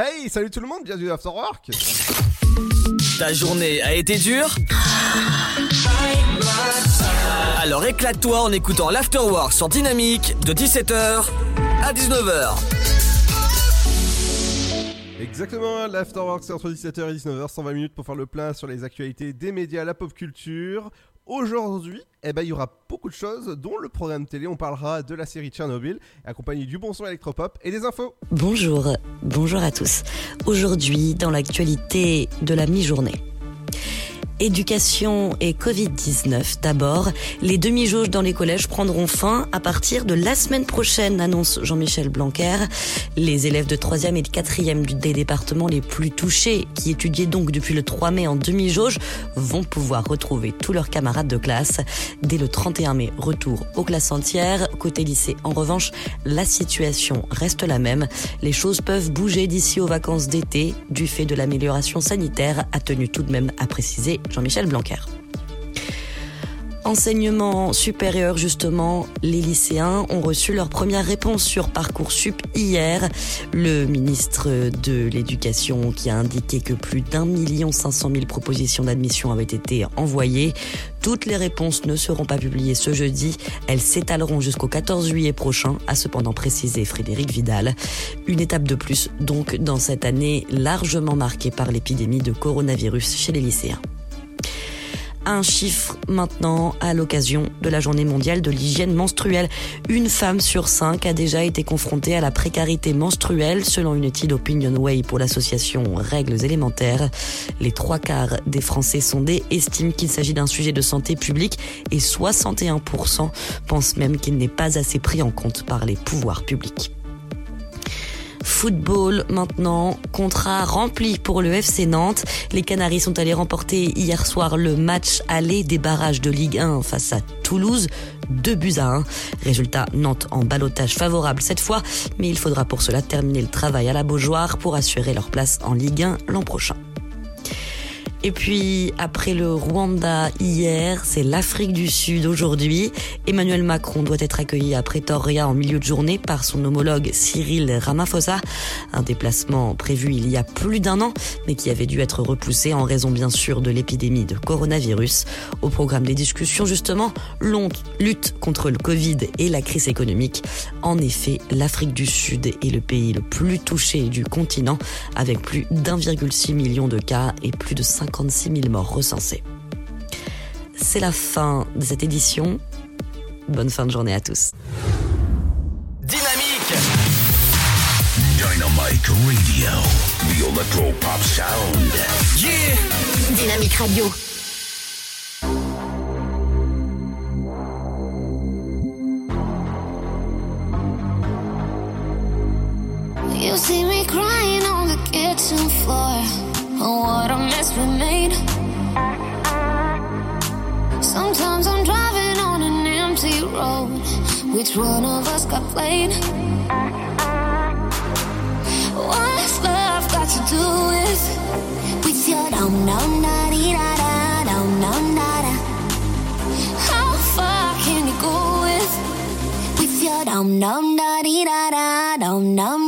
Hey, salut tout le monde, bienvenue à After Work. Ta journée a été dure Alors éclate-toi en écoutant l'Afterwork sur Dynamique de 17h à 19h. Exactement, l'Afterwork c'est entre 17h et 19h, 120 minutes pour faire le plein sur les actualités des médias, la pop culture. Aujourd'hui, eh ben, il y aura beaucoup de choses, dont le programme télé. On parlera de la série Tchernobyl, accompagné du bon son électropop et des infos. Bonjour, bonjour à tous. Aujourd'hui, dans l'actualité de la mi-journée. Éducation et Covid-19 d'abord. Les demi-jauges dans les collèges prendront fin à partir de la semaine prochaine, annonce Jean-Michel Blanquer. Les élèves de 3e et de 4e des départements les plus touchés, qui étudiaient donc depuis le 3 mai en demi-jauge, vont pouvoir retrouver tous leurs camarades de classe. Dès le 31 mai, retour aux classes entières. Côté lycée, en revanche, la situation reste la même. Les choses peuvent bouger d'ici aux vacances d'été, du fait de l'amélioration sanitaire, a tenu tout de même à préciser Jean-Michel Blanquer. Enseignement supérieur, justement, les lycéens ont reçu leur première réponse sur Parcoursup hier. Le ministre de l'Éducation qui a indiqué que plus d'un million cinq cent mille propositions d'admission avaient été envoyées. Toutes les réponses ne seront pas publiées ce jeudi. Elles s'étaleront jusqu'au 14 juillet prochain, a cependant précisé Frédéric Vidal. Une étape de plus, donc, dans cette année largement marquée par l'épidémie de coronavirus chez les lycéens un chiffre maintenant à l'occasion de la journée mondiale de l'hygiène menstruelle. Une femme sur cinq a déjà été confrontée à la précarité menstruelle selon une étude Opinionway pour l'association Règles élémentaires. Les trois quarts des Français sondés estiment qu'il s'agit d'un sujet de santé publique et 61% pensent même qu'il n'est pas assez pris en compte par les pouvoirs publics. Football maintenant, contrat rempli pour le FC Nantes. Les Canaries sont allés remporter hier soir le match aller des barrages de Ligue 1 face à Toulouse. Deux buts à 1. Résultat, Nantes en balotage favorable cette fois, mais il faudra pour cela terminer le travail à la Beaujoire pour assurer leur place en Ligue 1 l'an prochain. Et puis, après le Rwanda hier, c'est l'Afrique du Sud aujourd'hui. Emmanuel Macron doit être accueilli à Pretoria en milieu de journée par son homologue Cyril Ramaphosa. Un déplacement prévu il y a plus d'un an, mais qui avait dû être repoussé en raison bien sûr de l'épidémie de coronavirus. Au programme des discussions, justement, lutte contre le Covid et la crise économique. En effet, l'Afrique du Sud est le pays le plus touché du continent, avec plus d'1,6 million de cas et plus de 5 56 000 morts recensés. C'est la fin de cette édition. Bonne fin de journée à tous. Dynamique Dynamique Radio, the electro pop sound. Yeah Dynamique Radio. You see me crying on the kitchen floor. Oh, what a mess we made. Sometimes I'm driving on an empty road. Which one of us got played? What's love got to do with with your dum dum da dee da da dum dum da da? How far can you go with with your dum dum da dee da da dum dum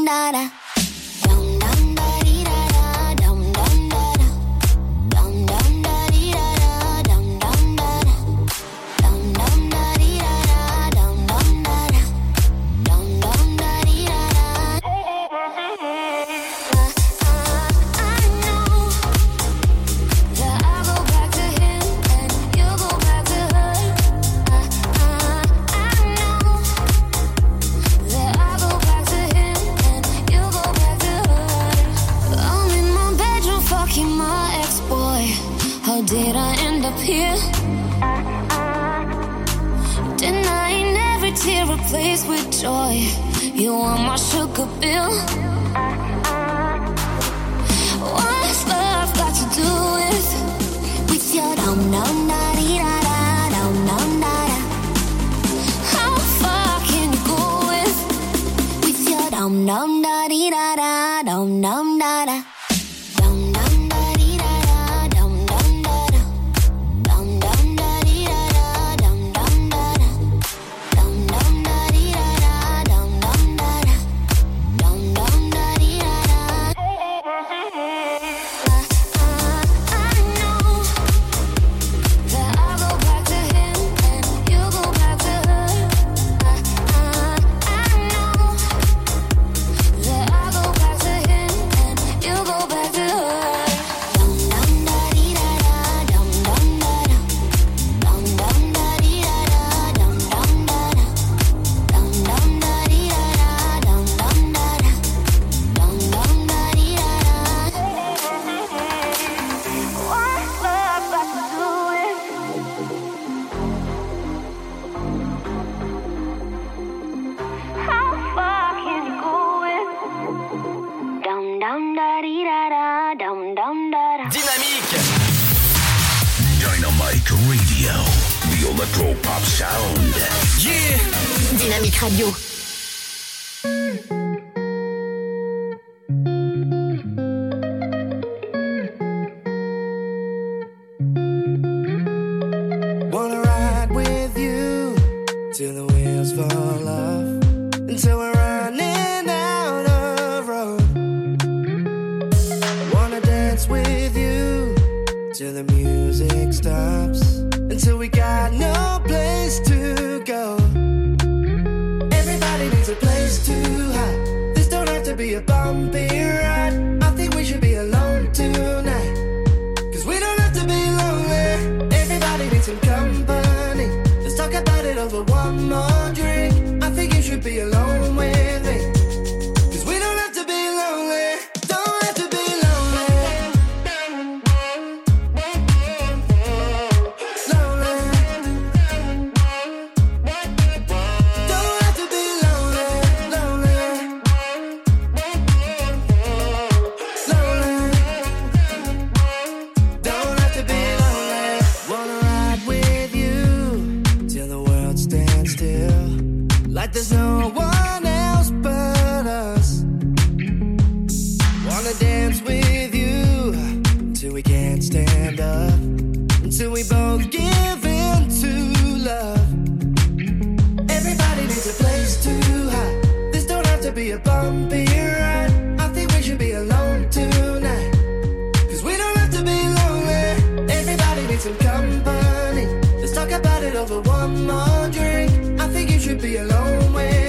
a bumpy ride. I think we should be alone tonight. Cause we don't have to be lonely. Everybody needs some company. Let's talk about it over one more drink. I think you should be alone with.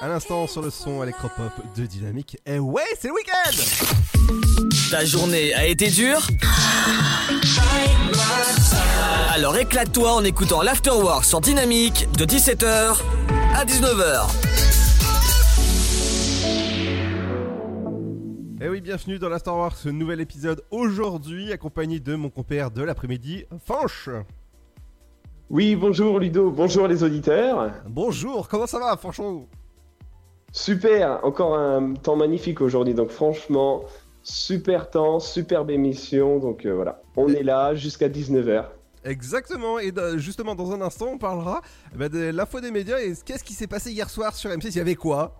À l'instant sur le son électropop de Dynamique. Et ouais, c'est le week-end Ta journée a été dure? Alors éclate-toi en écoutant l'Afterwork sur Dynamique de 17h à 19h. Et oui, bienvenue dans la Star Wars, ce nouvel épisode aujourd'hui, accompagné de mon compère de l'après-midi, Fanch. Oui, bonjour Ludo, bonjour les auditeurs. Bonjour, comment ça va, franchement Super, encore un temps magnifique aujourd'hui, donc franchement, super temps, superbe émission, donc euh, voilà, on est là jusqu'à 19h. Exactement, et justement dans un instant on parlera eh ben, de l'info des médias et qu'est-ce qui s'est passé hier soir sur M6, il y avait quoi?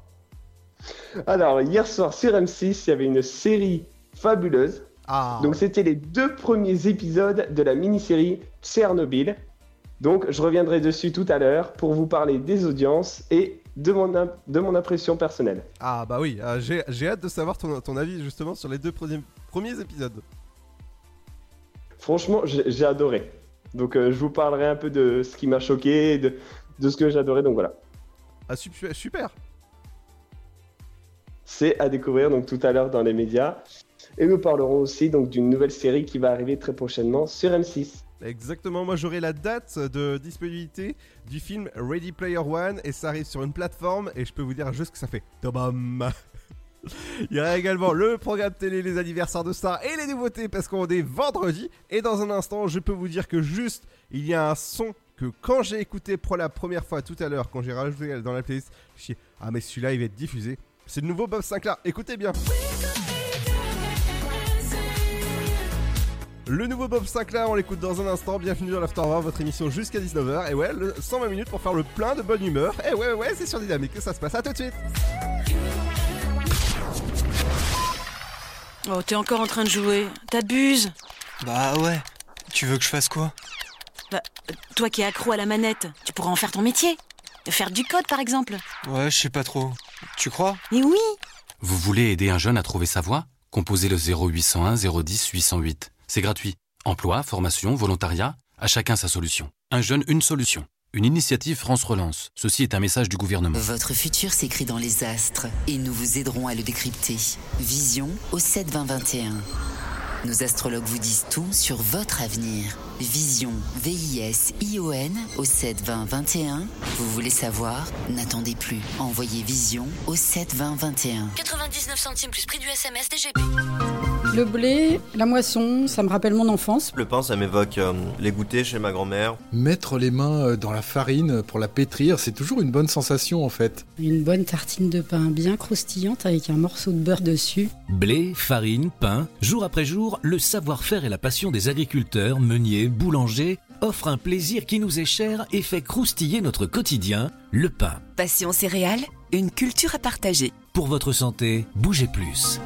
Alors, hier soir sur M6, il y avait une série fabuleuse, Ah, donc c'était les deux premiers épisodes de la mini-série Tchernobyl. Donc je reviendrai dessus tout à l'heure pour vous parler des audiences et de mon, im- de mon impression personnelle. ah bah oui, euh, j'ai hâte de savoir ton, ton avis justement sur les deux premiers, premiers épisodes. Franchement, j'ai adoré. Donc euh, je vous parlerai un peu de ce qui m'a choqué, de, de ce que j'ai adoré, donc voilà. Ah super, super. C'est à découvrir donc tout à l'heure dans les médias. Et nous parlerons aussi donc d'une nouvelle série qui va arriver très prochainement sur M6. Exactement, moi j'aurai la date de disponibilité du film Ready Player One et ça arrive sur une plateforme et je peux vous dire juste que ça fait Tobam Il y aura également le programme télé, les anniversaires de stars et les nouveautés parce qu'on est vendredi et dans un instant je peux vous dire que juste il y a un son que quand j'ai écouté pour la première fois tout à l'heure, quand j'ai rajouté dans la playlist, je suis ah mais celui-là il va être diffusé. C'est le nouveau Bob Sinclair, écoutez bien. Le nouveau Bob Sinclair, on l'écoute dans un instant. Bienvenue dans l'Afterworld, votre émission jusqu'à 19h. Et ouais, le 120 minutes pour faire le plein de bonne humeur. Et ouais, ouais, c'est sur Dynamique que ça se passe. À tout de suite. Oh, t'es encore en train de jouer. T'abuses. Bah ouais. Tu veux que je fasse quoi? Bah, euh, toi qui es accro à la manette, tu pourras en faire ton métier. Faire du code, par exemple. Ouais, je sais pas trop. Tu crois? Mais oui Vous voulez aider un jeune à trouver sa voie? Composez le 0801 010 808. C'est gratuit. Emploi, formation, volontariat, à chacun sa solution. Un jeune, une solution. Une initiative France Relance. Ceci est un message du gouvernement. Votre futur s'écrit dans les astres et nous vous aiderons à le décrypter. Vision au 7 20 21. Nos astrologues vous disent tout sur votre avenir. Vision, V-I-S-I-O-N au 7 20 21. Vous voulez savoir? N'attendez plus. Envoyez Vision au 7 20 21. 99 centimes plus prix du SMS DGP. Le blé, la moisson, ça me rappelle mon enfance. Le pain, ça m'évoque euh, les goûters chez ma grand-mère. Mettre les mains euh, dans la farine pour la pétrir, c'est toujours une bonne sensation en fait. Une bonne tartine de pain bien croustillante avec un morceau de beurre dessus. Blé, farine, pain, jour après jour, le savoir-faire et la passion des agriculteurs, meuniers, boulangers offrent un plaisir qui nous est cher et fait croustiller notre quotidien, le pain. Passion céréales, une culture à partager. Pour votre santé, bougez plus.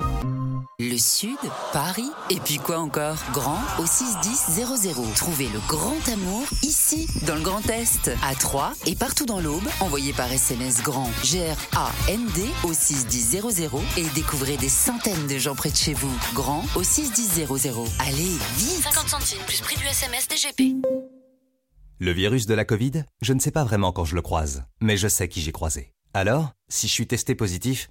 Le Sud, Paris, et puis quoi encore? Grand au 61000. Trouvez le grand amour ici, dans le Grand Est, à Troyes et partout dans l'Aube. Envoyez par SMS grand G-R-A-N-D au 61000 et découvrez des centaines de gens près de chez vous. Grand au 61000. Allez, vite 50 centimes plus prix du SMS DGP. Le virus de la Covid, je ne sais pas vraiment quand je le croise, mais je sais qui j'ai croisé. Alors, si je suis testé positif,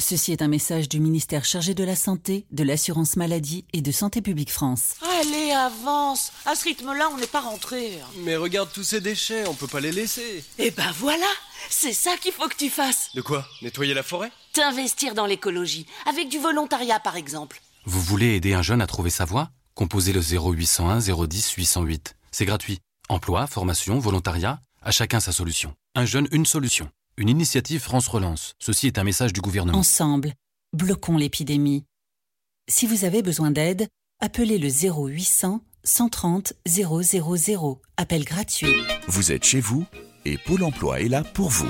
Ceci est un message du ministère chargé de la Santé, de l'Assurance Maladie et de Santé Publique France. Allez, avance À ce rythme-là, on n'est pas rentré. Mais regarde tous ces déchets, on peut pas les laisser. Eh ben voilà C'est ça qu'il faut que tu fasses De quoi? Nettoyer la forêt? T'investir dans l'écologie, avec du volontariat par exemple. Vous voulez aider un jeune à trouver sa voie? Composez le 0801 010 808. C'est gratuit. Emploi, formation, volontariat, à chacun sa solution. Un jeune, une solution. Une initiative France Relance. Ceci est un message du gouvernement. Ensemble, bloquons l'épidémie. Si vous avez besoin d'aide, appelez le 0800 130 000. Appel gratuit. Vous êtes chez vous et Pôle emploi est là pour vous.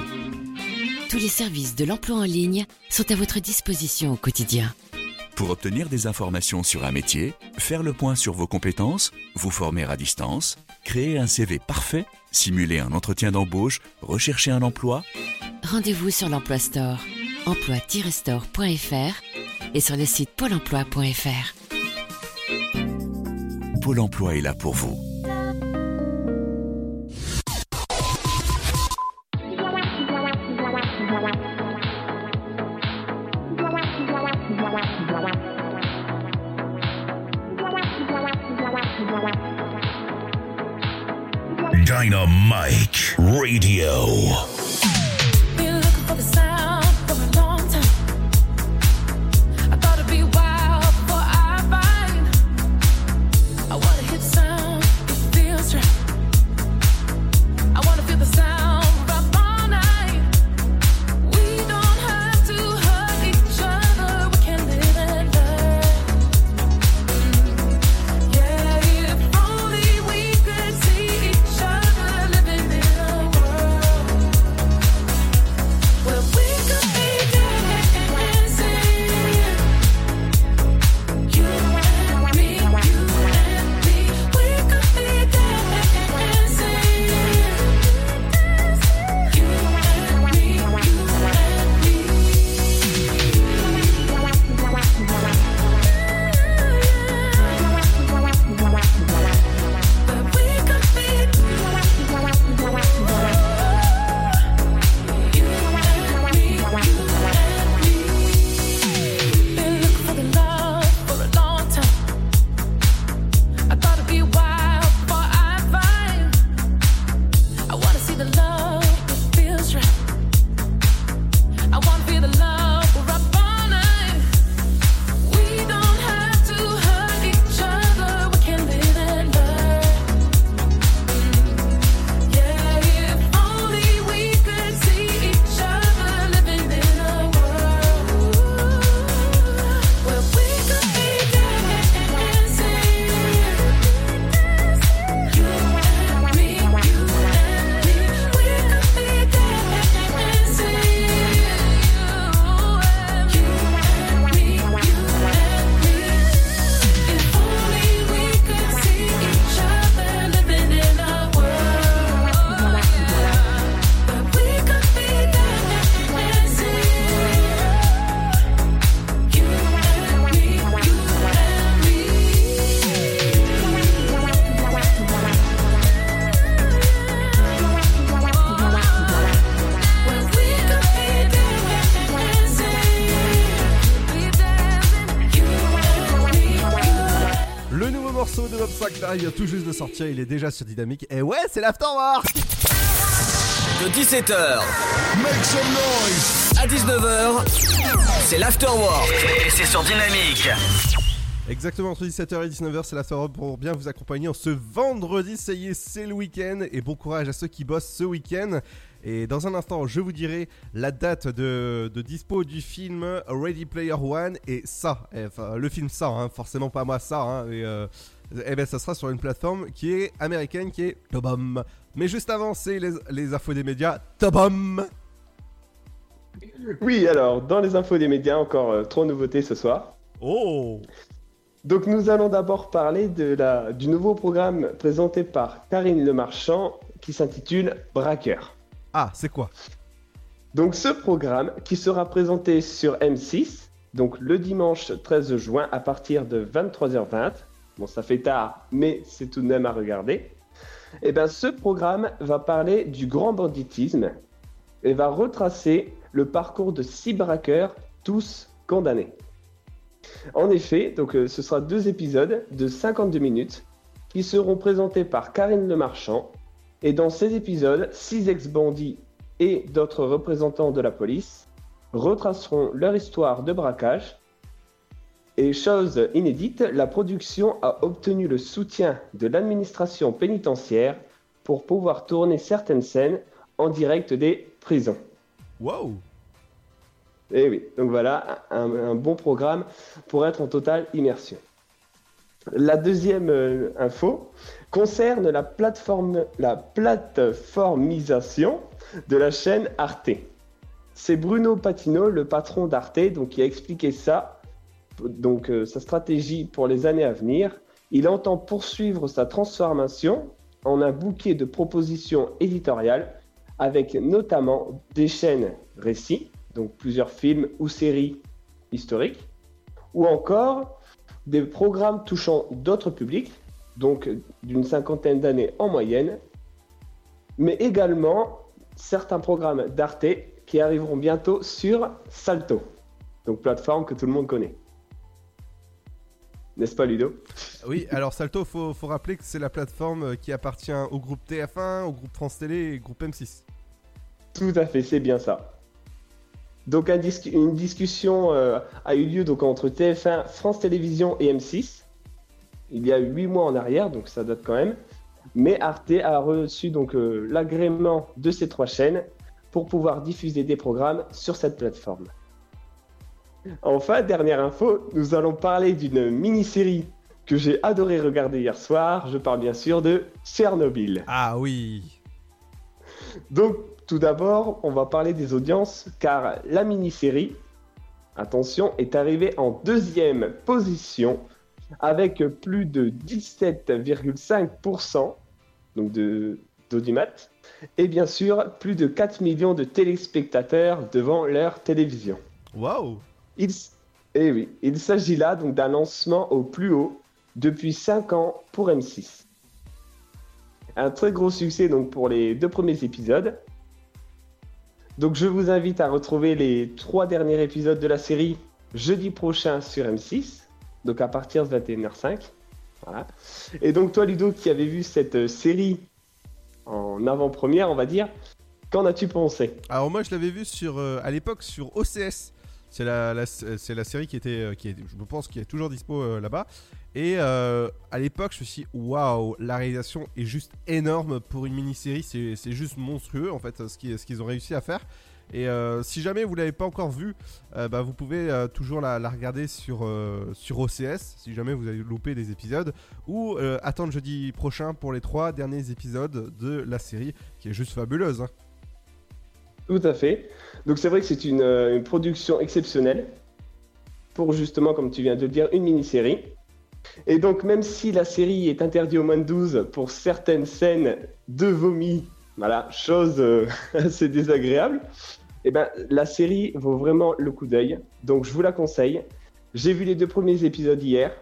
Tous les services de l'emploi en ligne sont à votre disposition au quotidien. Pour obtenir des informations sur un métier, faire le point sur vos compétences, vous former à distance, créer un CV parfait, simuler un entretien d'embauche, rechercher un emploi, Rendez-vous sur l'Emploi Store, emploi-store.fr et sur le site pôle emploi.fr. Pôle emploi est là pour vous. Dynamite Radio. Sortir, il est déjà sur Dynamique. Et ouais, c'est l'Afterwork De 17h Make some noise. à 19h, c'est l'Afterwork. Et c'est sur Dynamique. Exactement, entre 17h et 19h, c'est l'Afterwork pour bien vous accompagner en ce vendredi. Ça y est, c'est le week-end. Et bon courage à ceux qui bossent ce week-end. Et dans un instant, je vous dirai la date de, de dispo du film Ready Player One. Et ça, enfin, le film ça, hein, forcément pas moi ça. Hein, et, euh, eh ben, ça sera sur une plateforme qui est américaine, qui est Tobom. Mais juste avant, c'est les, les infos des médias. Tobom Oui, alors, dans les infos des médias, encore euh, trois nouveautés ce soir. Oh Donc nous allons d'abord parler de la, du nouveau programme présenté par Karine Lemarchand qui s'intitule Braqueur. Ah, c'est quoi? Donc ce programme qui sera présenté sur M6, donc le dimanche 13 juin à partir de 23h20. Bon, ça fait tard, mais c'est tout de même à regarder. Et bien ce programme va parler du grand banditisme et va retracer le parcours de six braqueurs, tous condamnés. En effet, donc euh, ce sera deux épisodes de 52 minutes qui seront présentés par Karine Lemarchand. Et dans ces épisodes, six ex-bandits et d'autres représentants de la police retraceront leur histoire de braquage. Et chose inédite, la production a obtenu le soutien de l'administration pénitentiaire pour pouvoir tourner certaines scènes en direct des prisons. Wow Et oui, donc voilà, un, un bon programme pour être en totale immersion. La deuxième euh, info concerne la, plateforme, la plateformisation de la chaîne Arte. c'est Bruno Patino, le patron d'Arte, donc qui a expliqué ça, donc euh, sa stratégie pour les années à venir. Il entend poursuivre sa transformation en un bouquet de propositions éditoriales avec notamment des chaînes récits, donc plusieurs films ou séries historiques, ou encore des programmes touchant d'autres publics, donc d'une cinquantaine d'années en moyenne, mais également certains programmes d'Arte qui arriveront bientôt sur Salto, donc plateforme que tout le monde connaît. N'est-ce pas Ludo? Oui, alors Salto, faut, faut rappeler que c'est la plateforme qui appartient au groupe TF1, au groupe France Télé et au groupe M6. Tout à fait, c'est bien ça. Donc un dis- une discussion euh, a eu lieu donc entre TF1, France Télévisions et M6. Il y a huit mois en arrière, donc ça date quand même. Mais Arte a reçu donc euh, l'agrément de ces trois chaînes pour pouvoir diffuser des programmes sur cette plateforme. Enfin, dernière info, nous allons parler d'une mini-série que j'ai adoré regarder hier soir. Je parle bien sûr de Tchernobyl. Ah oui. Donc, tout d'abord, on va parler des audiences, car la mini-série, attention, est arrivée en deuxième position avec plus de 17,5% donc de d'audimat et bien sûr plus de 4 millions de téléspectateurs devant leur télévision. Waouh Il, eh oui, il s'agit là donc d'un lancement au plus haut depuis 5 ans pour M6. Un très gros succès donc pour les deux premiers épisodes. Donc je vous invite à retrouver les trois derniers épisodes de la série jeudi prochain sur M6, donc à partir de 21h05. Voilà. Et donc toi Ludo qui avais vu cette euh, série en avant-première, on va dire, qu'en as-tu pensé? Alors moi je l'avais vu sur euh, à l'époque sur OCS. C'est la, la- c'est la série qui était, euh, est, je pense, qui est toujours dispo euh, là-bas. Et euh, à l'époque, je me suis dit, waouh, la réalisation est juste énorme pour une mini-série. C'est juste monstrueux en fait ce qu'ils ont réussi à faire. Et euh, si jamais vous l'avez pas encore vu, euh, bah, vous pouvez euh, toujours la, la regarder sur, euh, sur OCS, si jamais vous avez loupé des épisodes, ou euh, attendre jeudi prochain pour les trois derniers épisodes de la série, qui est juste fabuleuse. hein. Tout à fait. Donc c'est vrai que c'est une, euh, une production exceptionnelle pour justement, comme tu viens de le dire, une mini-série. Et donc même si la série est interdite au moins de 12 pour certaines scènes de vomi, voilà, chose euh, assez désagréable, eh ben, la série vaut vraiment le coup d'œil. Donc je vous la conseille. J'ai vu les deux premiers épisodes hier.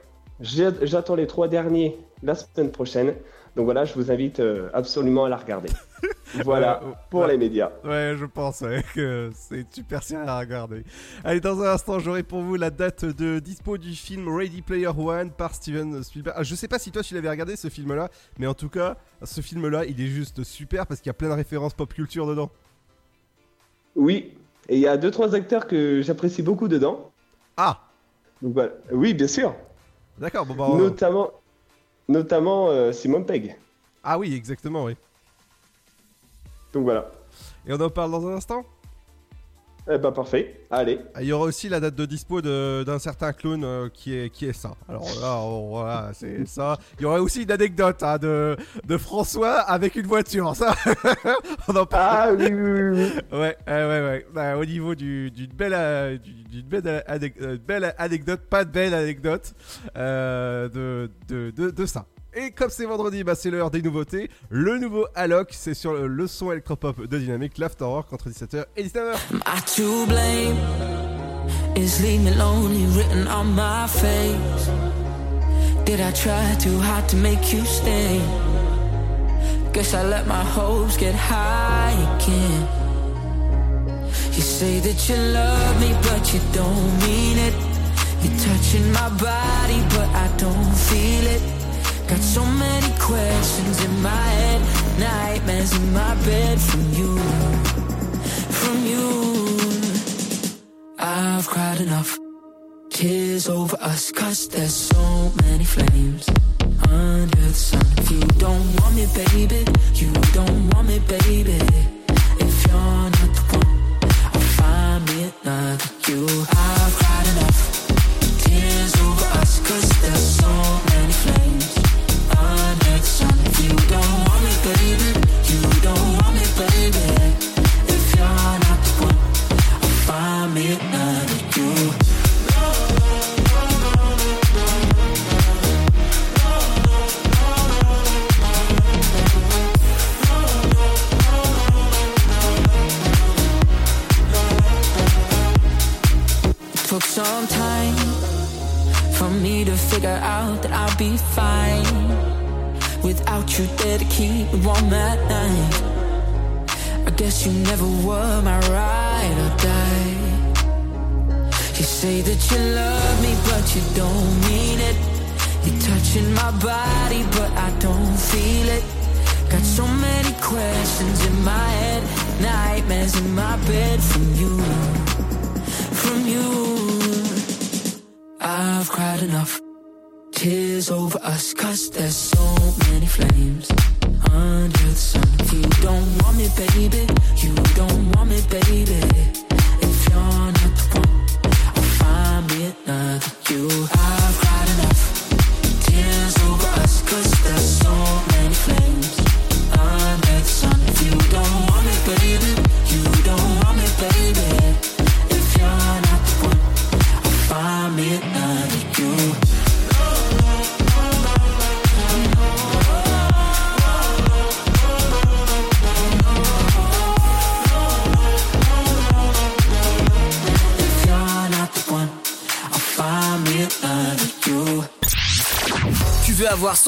J'attends les trois derniers la semaine prochaine. Donc voilà, je vous invite euh, absolument à la regarder. Voilà Ouais, pour ouais. les médias. Ouais, je pense ouais, que c'est super série à regarder. Allez, dans un instant, j'aurai pour vous la date de dispo du film Ready Player One par Steven Spielberg. Ah, je sais pas si toi tu l'avais regardé ce film-là, mais en tout cas, ce film-là, il est juste super parce qu'il y a plein de références pop culture dedans. Oui, et il y a deux trois acteurs que j'apprécie beaucoup dedans. Ah. Donc voilà. Oui, bien sûr. D'accord, bon bah. Notamment, notamment euh, Simon Pegg. Ah oui, exactement, oui. Donc voilà. Et on en parle dans un instant Eh ben parfait. Allez. Ah, Il y aura aussi la date de dispo d'un certain clone euh, qui, est, qui est ça. Alors là, on- voilà, c'est ça. Il y aura aussi une anecdote hein, de, de François avec une voiture. Ça, on en parle. Ah oui, oui, oui. Ouais, ouais, ouais. ouais. Bah, au niveau du- d'une belle, euh, du- d'une belle, anec- euh, belle anecdote, pas de belle anecdote euh, de, de, de, de ça. Et comme c'est vendredi, bah, c'est l'heure des nouveautés. Le nouveau Alok, c'est sur le, le son électropop de Dynamic, l'Afterwork entre 17h et 19h. I to blame? Is leave me lonely written on my face? Did I try too hard to make you stay? Guess I let my hopes get high again. You say that you love me, but you don't mean it. You're touching my body, but I don't feel it. Got so many questions in my head, nightmares in my bed from you, from you. I've cried enough tears over us, cause there's so many flames under the sun. If you don't want me, baby, you don't want me, baby. If you're not the one, I'll find me another you. the one that night. I guess you never were my ride or die. You say that you love me, but you don't mean it. You're touching my body, but I don't feel it. Got so many questions in my head, nightmares in my bed from you, from you. I've cried enough, tears over us, cause there's so many flames under the sun. You don't want me, baby. You don't want me, baby.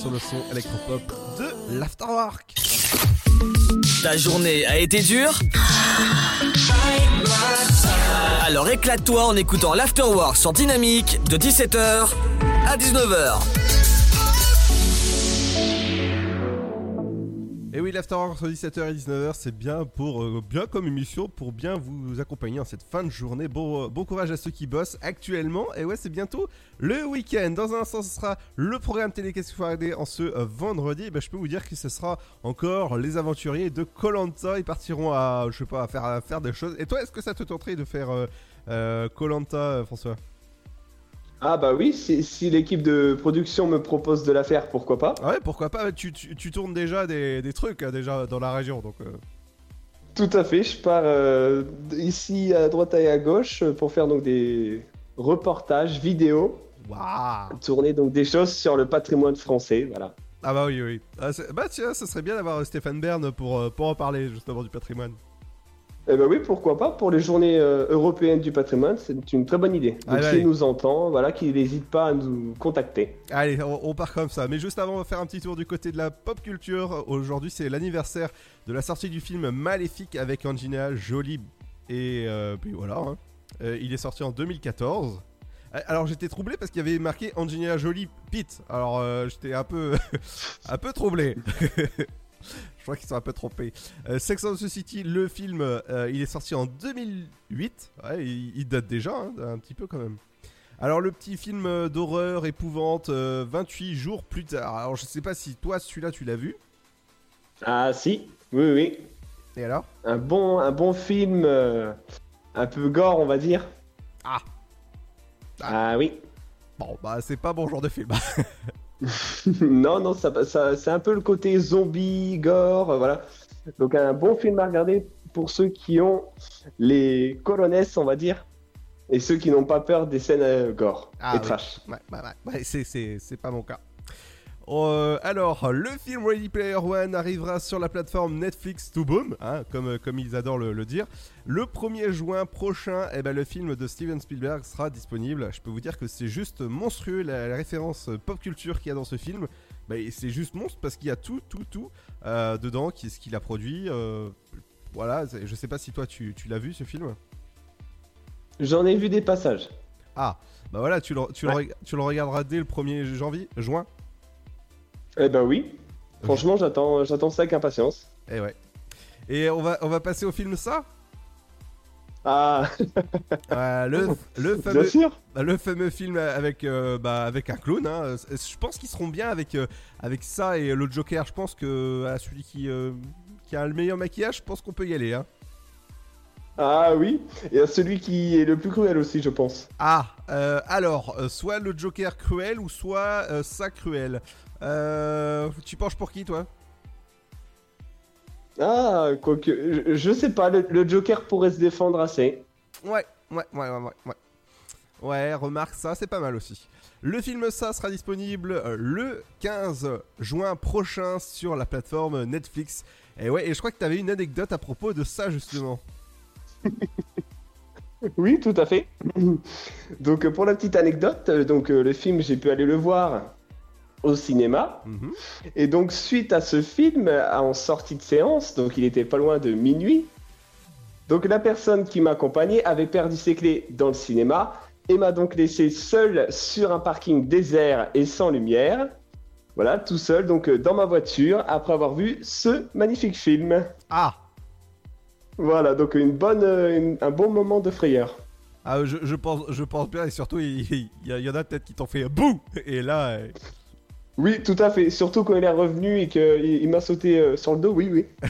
sur le son électropop de l'Afterwork. Ta journée a été dure Alors éclate-toi en écoutant l'Afterwork sur Dynamique de 17h à 19h. Entre 17h et 19h, c'est bien pour euh, bien comme émission pour bien vous accompagner en cette fin de journée. Bon, euh, bon courage à ceux qui bossent actuellement. Et ouais, c'est bientôt le week-end. Dans un instant, ce sera le programme télé Qu'est-ce qu'il faut regarder en ce euh, vendredi? Et ben, je peux vous dire que ce sera encore les aventuriers de Colanta. Ils partiront à, je sais pas, à faire, à faire des choses. Et toi, est-ce que ça te tenterait de faire Colanta, François? Ah bah oui, si, si l'équipe de production me propose de la faire, pourquoi pas Ah ouais, pourquoi pas tu, tu, tu tournes déjà des, des trucs hein, déjà dans la région, donc. euh, Tout à fait, je pars euh, ici à droite et à gauche euh, pour faire donc des reportages vidéo. Tourner donc des choses sur le patrimoine français, voilà. Ah bah oui, oui. Ah, bah tiens, ça serait bien d'avoir Stéphane Bern pour, pour en parler justement du patrimoine. Eh ben oui, pourquoi pas, pour les journées euh, européennes du patrimoine, c'est une très bonne idée. Donc Allez, s'il allez. nous entend, voilà, qu'il n'hésite pas à nous contacter. Allez, on, on part comme ça. Mais juste avant, on va faire un petit tour du côté de la pop culture. Aujourd'hui, c'est l'anniversaire de la sortie du film Maléfique avec Angelina Jolie. Et euh, puis voilà. hein. Euh, il est sorti en 2014. Euh, Alors j'étais troublé parce qu'il y avait marqué Angelina Jolie Pete. Alors j'étais un peu un peu troublé. Crois qu'ils sont un peu trompés. Euh, Sex and the City, le film, euh, il est sorti en 2008. Ouais, il, il date déjà hein, un petit peu quand même. Alors le petit film euh, d'horreur épouvante, euh, 28 jours plus tard. Alors je sais pas si toi celui-là tu l'as vu. Ah si, oui, oui. Et alors? Un bon, un bon film, euh, un peu gore, on va dire. Ah. Ah oui. Bon bah c'est pas bon genre de film. non, non, ça, ça- c'est un peu le côté zombie, gore, euh, voilà. Donc un bon film à regarder pour ceux qui ont les colonesses, on va dire, et ceux qui n'ont pas peur des scènes euh, gore Ah et oui. trash. Ouais, ouais, ouais, ouais, c'est, c'est, c'est pas mon cas. Euh, alors, le film Ready Player One arrivera sur la plateforme Netflix to Boom, hein, comme, euh, comme ils adorent le, le dire. Le 1er juin prochain, eh ben, le film de Steven Spielberg sera disponible. Je peux vous dire que c'est juste monstrueux la, la référence pop culture qu'il y a dans ce film. Bah, et c'est juste monstre parce qu'il y a tout, tout, tout euh, dedans, qui, ce qu'il a produit. euh, voilà, je sais pas si toi tu, tu l'as vu ce film. J'en ai vu des passages. Ah, bah voilà, tu le, Ouais. tu le regarderas dès le 1er janvier, juin. Eh ben oui. Franchement, j'attends, j'attends ça avec impatience. Et ouais. Et on va, on va passer au film ça? Ah Euh, le, le Bien fameux, sûr. bah, le fameux film avec, euh, bah, avec un clown. hein. Je pense qu'ils seront bien avec, euh, avec ça et le Joker. Je pense que à celui qui, euh, qui a le meilleur maquillage, je pense qu'on peut y aller. Hein. Ah oui. Et à celui qui est le plus cruel aussi, je pense. Ah, euh, alors, euh, soit le Joker cruel ou soit euh, ça cruel. Euh, tu penches pour qui, toi? Ah, quoique, je, je sais pas, le, le Joker pourrait se défendre assez. Ouais, ouais, ouais, ouais, ouais. Ouais, Ouais, remarque ça, c'est pas mal aussi. Le film ça sera disponible le 15 juin prochain sur la plateforme Netflix. Et ouais, et je crois que tu avais une anecdote à propos de ça justement. Oui, tout à fait. Donc, pour la petite anecdote, euh, donc euh, le film, j'ai pu aller le voir au cinéma. Mhm. Et donc, suite à ce film, euh, en sortie de séance, donc il était pas loin de minuit, donc la personne qui m'accompagnait avait perdu ses clés dans le cinéma et m'a donc laissé seul sur un parking désert et sans lumière. Voilà, tout seul, donc dans ma voiture, après avoir vu ce magnifique film. Ah Voilà, donc une bonne, euh, une- un bon moment de frayeur. Ah, je, je pense, je pense bien et surtout il, il y, a- il y en a peut-être qui t'ont fait bouh et là. euh, Oui, tout à fait. Surtout quand il est revenu et qu'il il m'a sauté euh, sur le dos, oui, oui.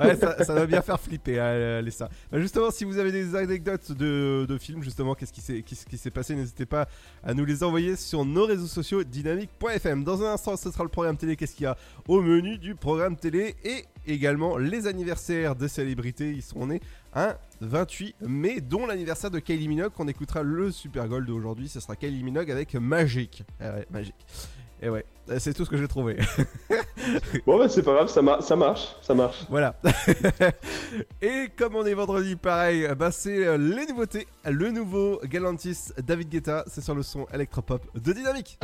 ouais, ça, ça va bien faire flipper, hein, les ça. Justement, si vous avez des anecdotes de, de films, justement, qu'est-ce qui s'est qu'est-ce qui s'est passé, n'hésitez pas à nous les envoyer sur nos réseaux sociaux dynamique.fm. Dans un instant, ce sera le programme télé. Qu'est-ce qu'il y a au menu du programme télé et également les anniversaires des célébrités. Ils seront nés un 28 mai, dont l'anniversaire de Kylie Minogue. qu'on écoutera le Super Gold d'aujourd'hui. Ce sera Kylie Minogue avec Magic. Ah ouais, Magic. Et ouais, c'est tout ce que j'ai trouvé. Bon, bah, c'est pas grave, ça, mar- ça marche, ça marche. Voilà. Et comme on est vendredi, pareil, bah c'est euh, les nouveautés. Le nouveau Galantis David Guetta, c'est sur le son électropop de Dynamique.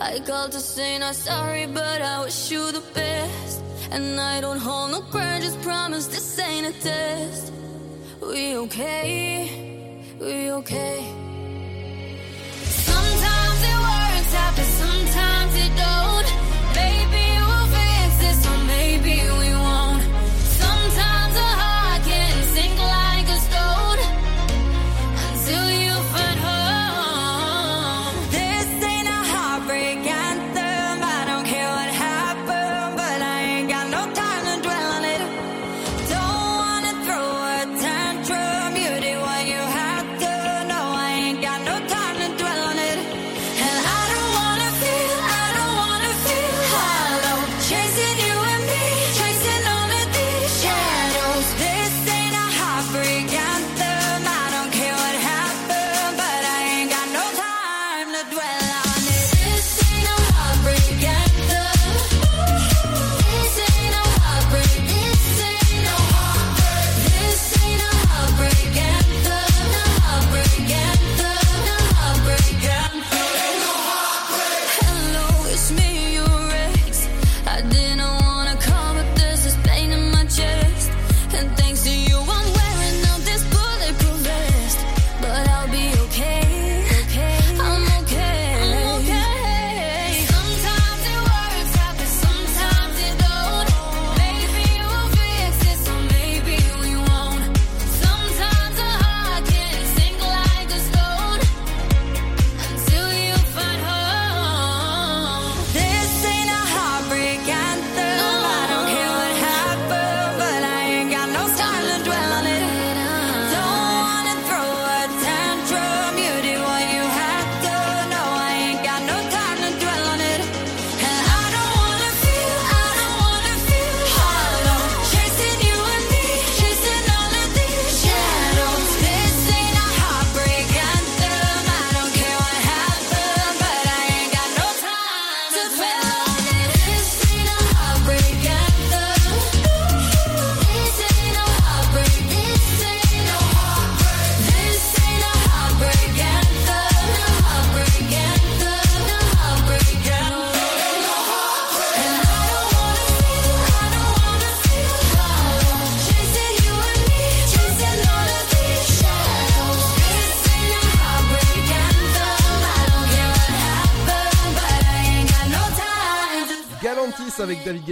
I called to say not sorry, but I wish you the best. And I don't hold no grudges, promise this ain't a test. We okay? We okay? Sometimes it works out, but sometimes it don't. Maybe we'll fix this, or maybe we won't.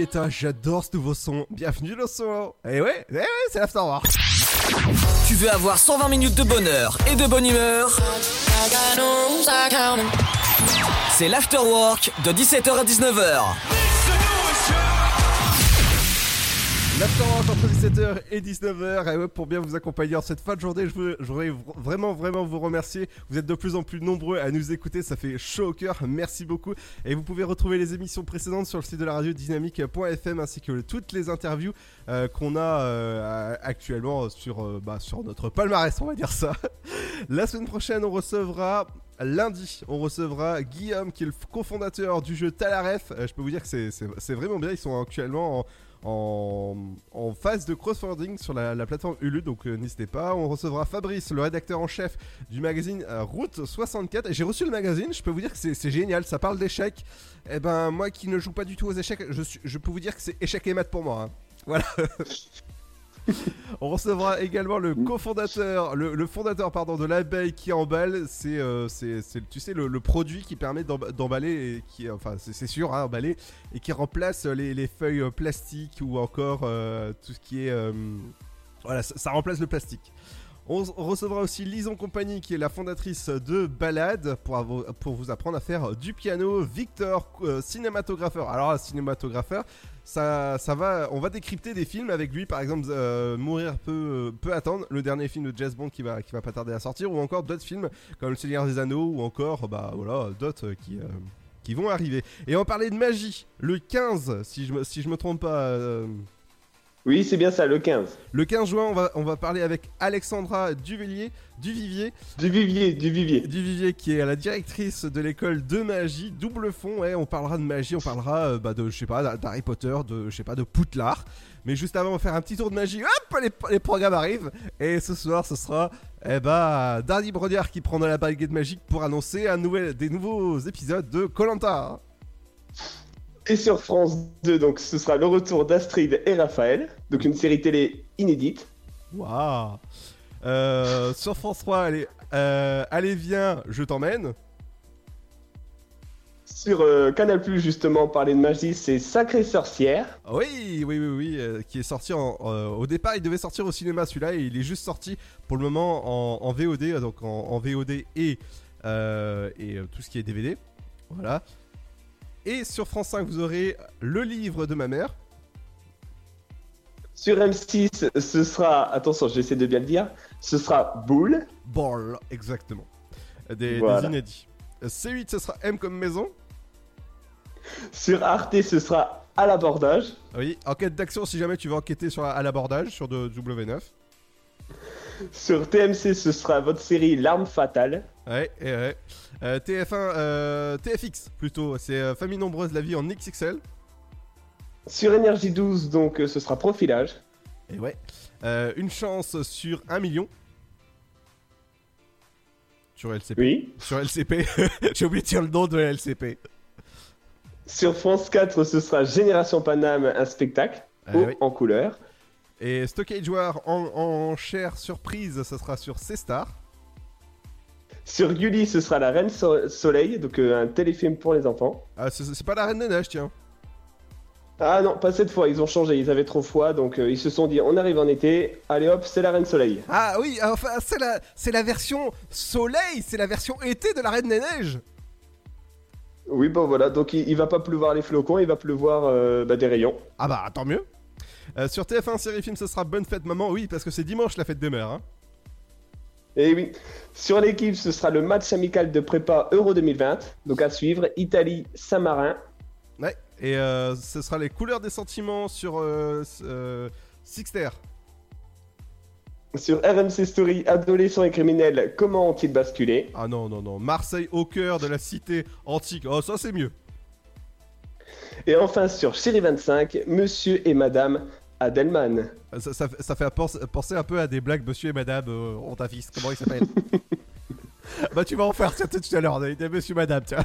Guetta, j'adore ce nouveau son. Bienvenue le son. Et ouais, eh ouais, c'est l'Afterwork. Tu veux avoir 120 minutes de bonheur et de bonne humeur? C'est l'Afterwork de 17h à 19h. L'Afterwork entre 17h et 19h. Et ouais, pour bien vous accompagner en cette fin de journée, je, voudrais vr- vraiment, vraiment vous remercier. Vous êtes de plus en plus nombreux à nous écouter. Ça fait chaud au cœur. Merci beaucoup. Et vous pouvez retrouver les émissions précédentes sur le site de la radio dynamique.fm ainsi que toutes les interviews euh, qu'on a euh, actuellement sur, euh, bah, sur notre palmarès, on va dire ça. La semaine prochaine, on recevra lundi, on recevra Guillaume qui est le cofondateur du jeu Talaref. Je peux vous dire que c'est vraiment bien. Ils sont actuellement en, en, phase de crowdfunding sur la, la plateforme Ulu, donc euh, n'hésitez pas. On recevra Fabrice, le rédacteur en chef du magazine euh, Route 64. Et J'ai reçu le magazine, je peux vous dire que c'est génial, ça parle d'échecs. Et ben moi qui ne joue pas du tout aux échecs, je peux vous dire que c'est échec et maths pour moi. hein. Voilà. On recevra également le cofondateur, le, fondateur pardon de l'abeille qui emballe. C'est, euh, tu sais, le, produit qui permet d'emba- d'emballer, et qui, enfin, c'est, sûr, hein, emballer, et qui remplace les, les feuilles euh, plastiques ou encore euh, tout ce qui est, voilà, ça remplace le plastique. On, recevra aussi Lison Compagnie qui est la fondatrice de Balade pour, vous apprendre à faire du piano. Victor, euh, cinématographeur. Alors, cinématographeur, ça, va, on va décrypter des films avec lui, par exemple euh, Mourir peut, euh, peut attendre, le dernier film de Jazz Bond qui va, va pas tarder à sortir, ou encore d'autres films comme Le Seigneur des Anneaux, ou encore bah voilà d'autres qui, euh, vont arriver. Et on parler de magie, le 15, si je me, si me trompe pas. euh, Oui, c'est bien ça, le 15. le 15 juin, on va, on va parler avec Alexandra Duvillier, Duvivier. Duvivier, Duvivier. Duvivier, qui est la directrice de l'école de magie, double fond. Ouais, on parlera de magie, on parlera euh, bah, de, je sais pas, d'Harry Potter, de, je sais pas, de Poudlard. Mais juste avant, on va faire un petit tour de magie. Hop, les, les programmes arrivent. Et ce soir, ce sera, eh bah, Dardy Brodiard qui prendra la baguette magique pour annoncer un nouvel, des nouveaux épisodes de Colanta. Et sur France 2, donc ce sera le retour d'Astrid et Raphaël, donc une série télé inédite. Waouh Euh, Sur France 3, allez, euh, allez viens, je t'emmène. Sur euh, Canal Plus, justement, parler de magie, c'est Sacrée Sorcière. Oui, oui, oui, oui, euh, qui est sorti en, au départ, il devait sortir au cinéma celui-là et il est juste sorti pour le moment en, en VOD, donc en, en VOD et, et tout ce qui est DVD. Voilà. Et sur France 5, vous aurez le livre de ma mère. Sur M6, ce sera, attention, j'essaie de bien le dire, ce sera Boule. Ball, exactement. Des, Voilà. des inédits. Euh, C8, ce sera M comme maison. Sur Arte, ce sera à l'abordage. Oui, enquête d'action si jamais tu veux enquêter sur à l'abordage sur de W9. Sur TMC, ce sera votre série L'arme fatale. Ouais, et ouais. Euh, TF1, euh, TFX plutôt, c'est euh, Famille Nombreuse la vie en XXL. Sur Énergie 12, donc euh, ce sera Profilage. Et ouais. Euh, une chance sur 1 million. Sur LCP. Oui. Sur LCP. J'ai oublié de dire le nom de LCP. Sur France 4, ce sera Génération Paname, un spectacle haut oui. en couleur. Et Stockage War en, en chair surprise, ça sera sur C-Star. Sur Gulli, ce sera La Reine So- Soleil, donc euh, un téléfilm pour les enfants. Ah, c'est pas la Reine des Neiges, tiens. Ah non, pas cette fois, ils ont changé, ils avaient trop froid, donc euh, ils se sont dit on arrive en été, allez hop, c'est La Reine Soleil. Ah oui, enfin, c'est la, la version soleil, c'est la version été de la Reine des Neiges. Oui, bon voilà, donc il, il va pas pleuvoir les flocons, il va pleuvoir euh, bah, des rayons. Ah bah, tant mieux. Euh, sur TF1 série film, ce sera Bonne fête maman, oui, parce que c'est dimanche la fête des mères. Hein. Et oui, sur l'équipe, ce sera le match amical de prépa Euro 2020, donc à suivre, Italie-Saint-Marin. Ouais, et euh, ce sera les couleurs des sentiments sur euh, euh, Sixter. Sur RMC Story, adolescents et criminels, comment ont-ils basculé? Ah non, non, non. Marseille au cœur de la cité antique. Oh, ça c'est mieux. Et enfin sur Chéri 25, Monsieur et Madame Adelman. Ça, ça- ça fait penser, un peu à des blagues Monsieur et Madame euh, ont un fils. Comment il s'appelle Bah tu vas en faire tiens, tout à l'heure. Des, Monsieur Madame, tiens.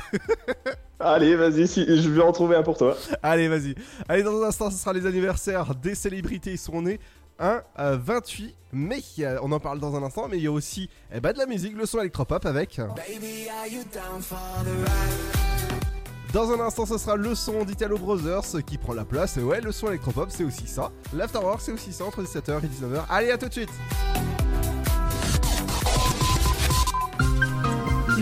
Allez, vas-y, si, je vais en trouver un pour toi. Allez, vas-y. Allez, dans un instant, ce sera les anniversaires des célébrités. Ils sont nés un à 28 mai. Euh, On en parle dans un instant, mais il y a aussi eh ben, de la musique, le son électropop avec. Dans un instant, ce sera le son d'Italo Brothers qui prend la place. Et ouais, le son électropop, c'est aussi ça. L'afterwork, c'est aussi ça entre 17h et 19h. Allez, à tout de suite.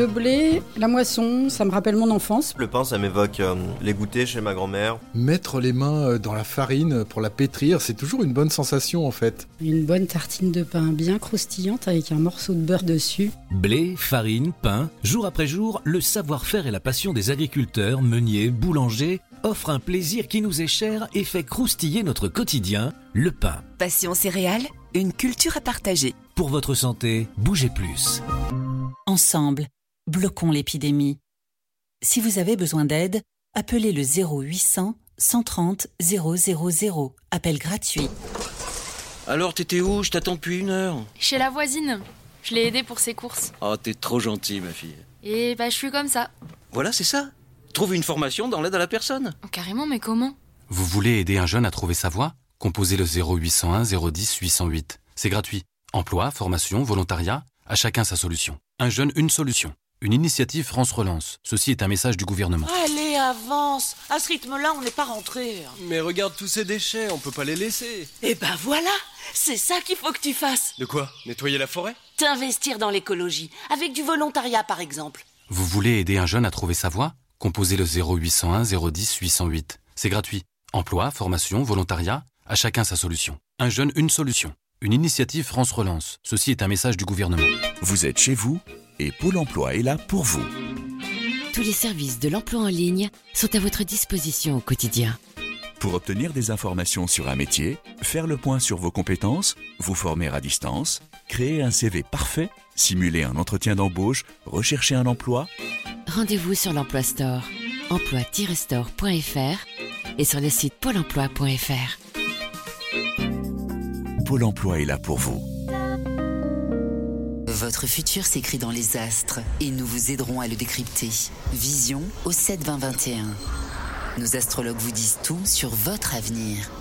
Le blé, la moisson, ça me rappelle mon enfance. Le pain, ça m'évoque euh, les goûters chez ma grand-mère. Mettre les mains euh, dans la farine pour la pétrir, c'est toujours une bonne sensation en fait. Une bonne tartine de pain bien croustillante avec un morceau de beurre dessus. Blé, farine, pain, jour après jour, le savoir-faire et la passion des agriculteurs, meuniers, boulangers offrent un plaisir qui nous est cher et fait croustiller notre quotidien, le pain. Passion céréales, une culture à partager. Pour votre santé, bougez plus. Ensemble, bloquons l'épidémie. Si vous avez besoin d'aide, appelez le 0800 130 000. Appel gratuit. Alors, t'étais où? Je t'attends depuis une heure. Chez la voisine. Je l'ai aidée pour ses courses. Oh, t'es trop gentil, ma fille. Et bah, je suis comme ça. Voilà, c'est ça. Trouve une formation dans l'aide à la personne. Oh, carrément, mais comment? Vous voulez aider un jeune à trouver sa voie? Composez le 0801 010 808. C'est gratuit. Emploi, formation, volontariat, à chacun sa solution. Un jeune, une solution. Une initiative France Relance. Ceci est un message du gouvernement. Allez, avance. À ce rythme-là, on n'est pas rentré. Mais regarde tous ces déchets, on peut pas les laisser. Eh ben voilà, c'est ça qu'il faut que tu fasses. De quoi Nettoyer la forêt T'investir dans l'écologie, avec du volontariat par exemple. Vous voulez aider un jeune à trouver sa voie Composez le 0801 010 808. C'est gratuit. Emploi, formation, volontariat, à chacun sa solution. Un jeune, une solution. Une initiative France Relance. Ceci est un message du gouvernement. Vous êtes chez vous et Pôle emploi est là pour vous. Tous les services de l'emploi en ligne sont à votre disposition au quotidien. Pour obtenir des informations sur un métier, faire le point sur vos compétences, vous former à distance, créer un CV parfait, simuler un entretien d'embauche, rechercher un emploi, Rendez-vous sur l'Emploi Store, emploi-store.fr et sur le site pôle emploi.fr. Pôle emploi est là pour vous. Votre futur s'écrit dans les astres et nous vous aiderons à le décrypter. Vision au 72021. Nos astrologues vous disent tout sur votre avenir.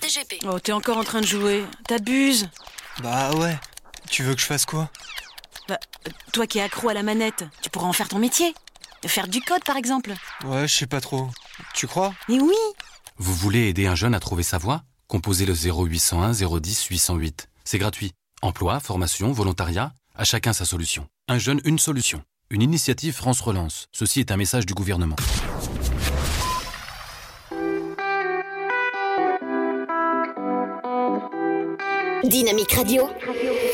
DGP. Oh, t'es encore en train de jouer. T'abuses. Bah ouais. Tu veux que je fasse quoi? Bah, toi qui es accro à la manette, tu pourras en faire ton métier. Faire du code, par exemple. Ouais, je sais pas trop. Tu crois? Mais oui Vous voulez aider un jeune à trouver sa voie? Composez le 0801 010 808. C'est gratuit. Emploi, formation, volontariat, à chacun sa solution. Un jeune, une solution. Une initiative France Relance. Ceci est un message du gouvernement. Dynamique Radio,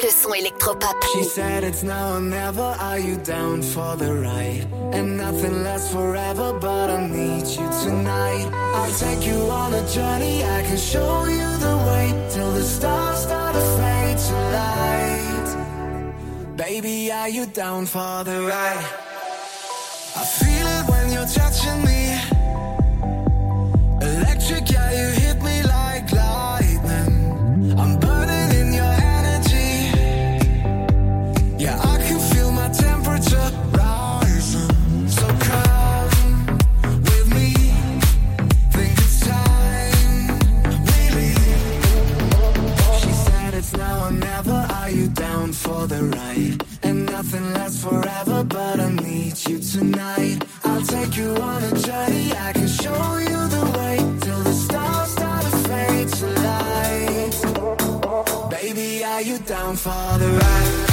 le son électropop. She said it's now or never. Are you down for the ride? And nothing lasts forever, but I need you tonight. I'll take you on a journey. I can show you the way till the stars start to fade to light. Baby, are you down for the ride? I feel it when you're touching me. Nothing lasts forever, but I need you tonight. I'll take you on a journey. I can show you the way till the stars start to fade to light. Baby, are you down for the ride?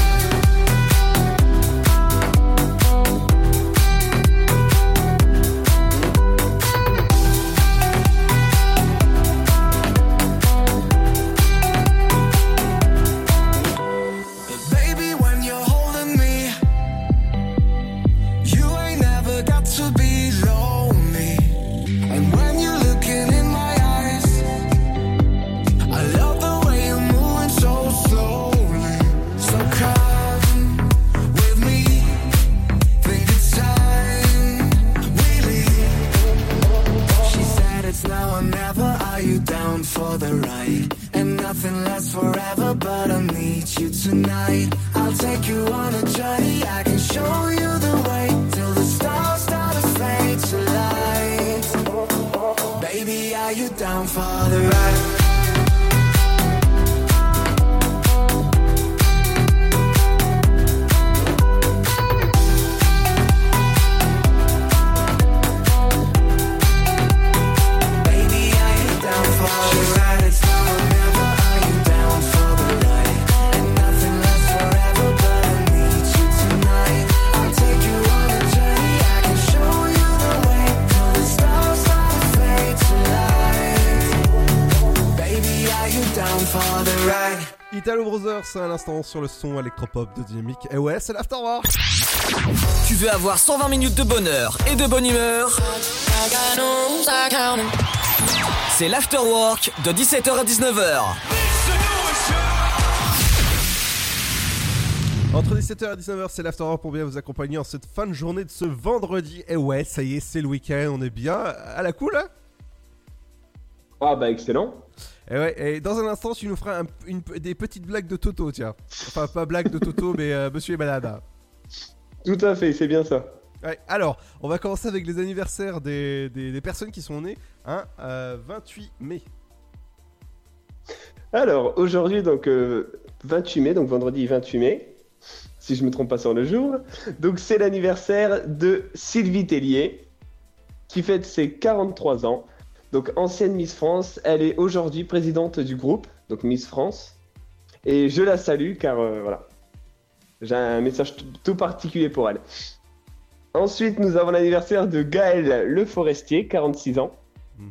À l'instant sur le son électropop de Dynamique. Et ouais, c'est l'Afterwork. Tu veux avoir 120 minutes de bonheur et de bonne humeur? C'est l'Afterwork de 17h à 19h. Entre 17h et 19h, c'est l'Afterwork pour bien vous accompagner en cette fin de journée de ce vendredi. Et ouais, ça y est, c'est le week-end, on est bien à la cool là Ah bah excellent. Et ouais, et dans un instant, tu nous feras un- une- des petites blagues de Toto, tiens. Enfin, pas blagues de Toto, mais euh, Monsieur et Madame. Tout à fait, c'est bien ça. Ouais, alors, on va commencer avec les anniversaires des, des- des personnes qui sont nées hein, euh, 28 mai. Alors, aujourd'hui, donc, euh, 28 mai, donc vendredi 28 mai, si je me trompe pas sur le jour. Donc, c'est l'anniversaire de Sylvie Tellier, qui fête ses 43 ans. Donc, ancienne Miss France, elle est aujourd'hui présidente du groupe, donc Miss France. Et je la salue car, euh, voilà, j'ai un message tout particulier pour elle. Ensuite, nous avons l'anniversaire de Gaël Le Forestier, 46 ans.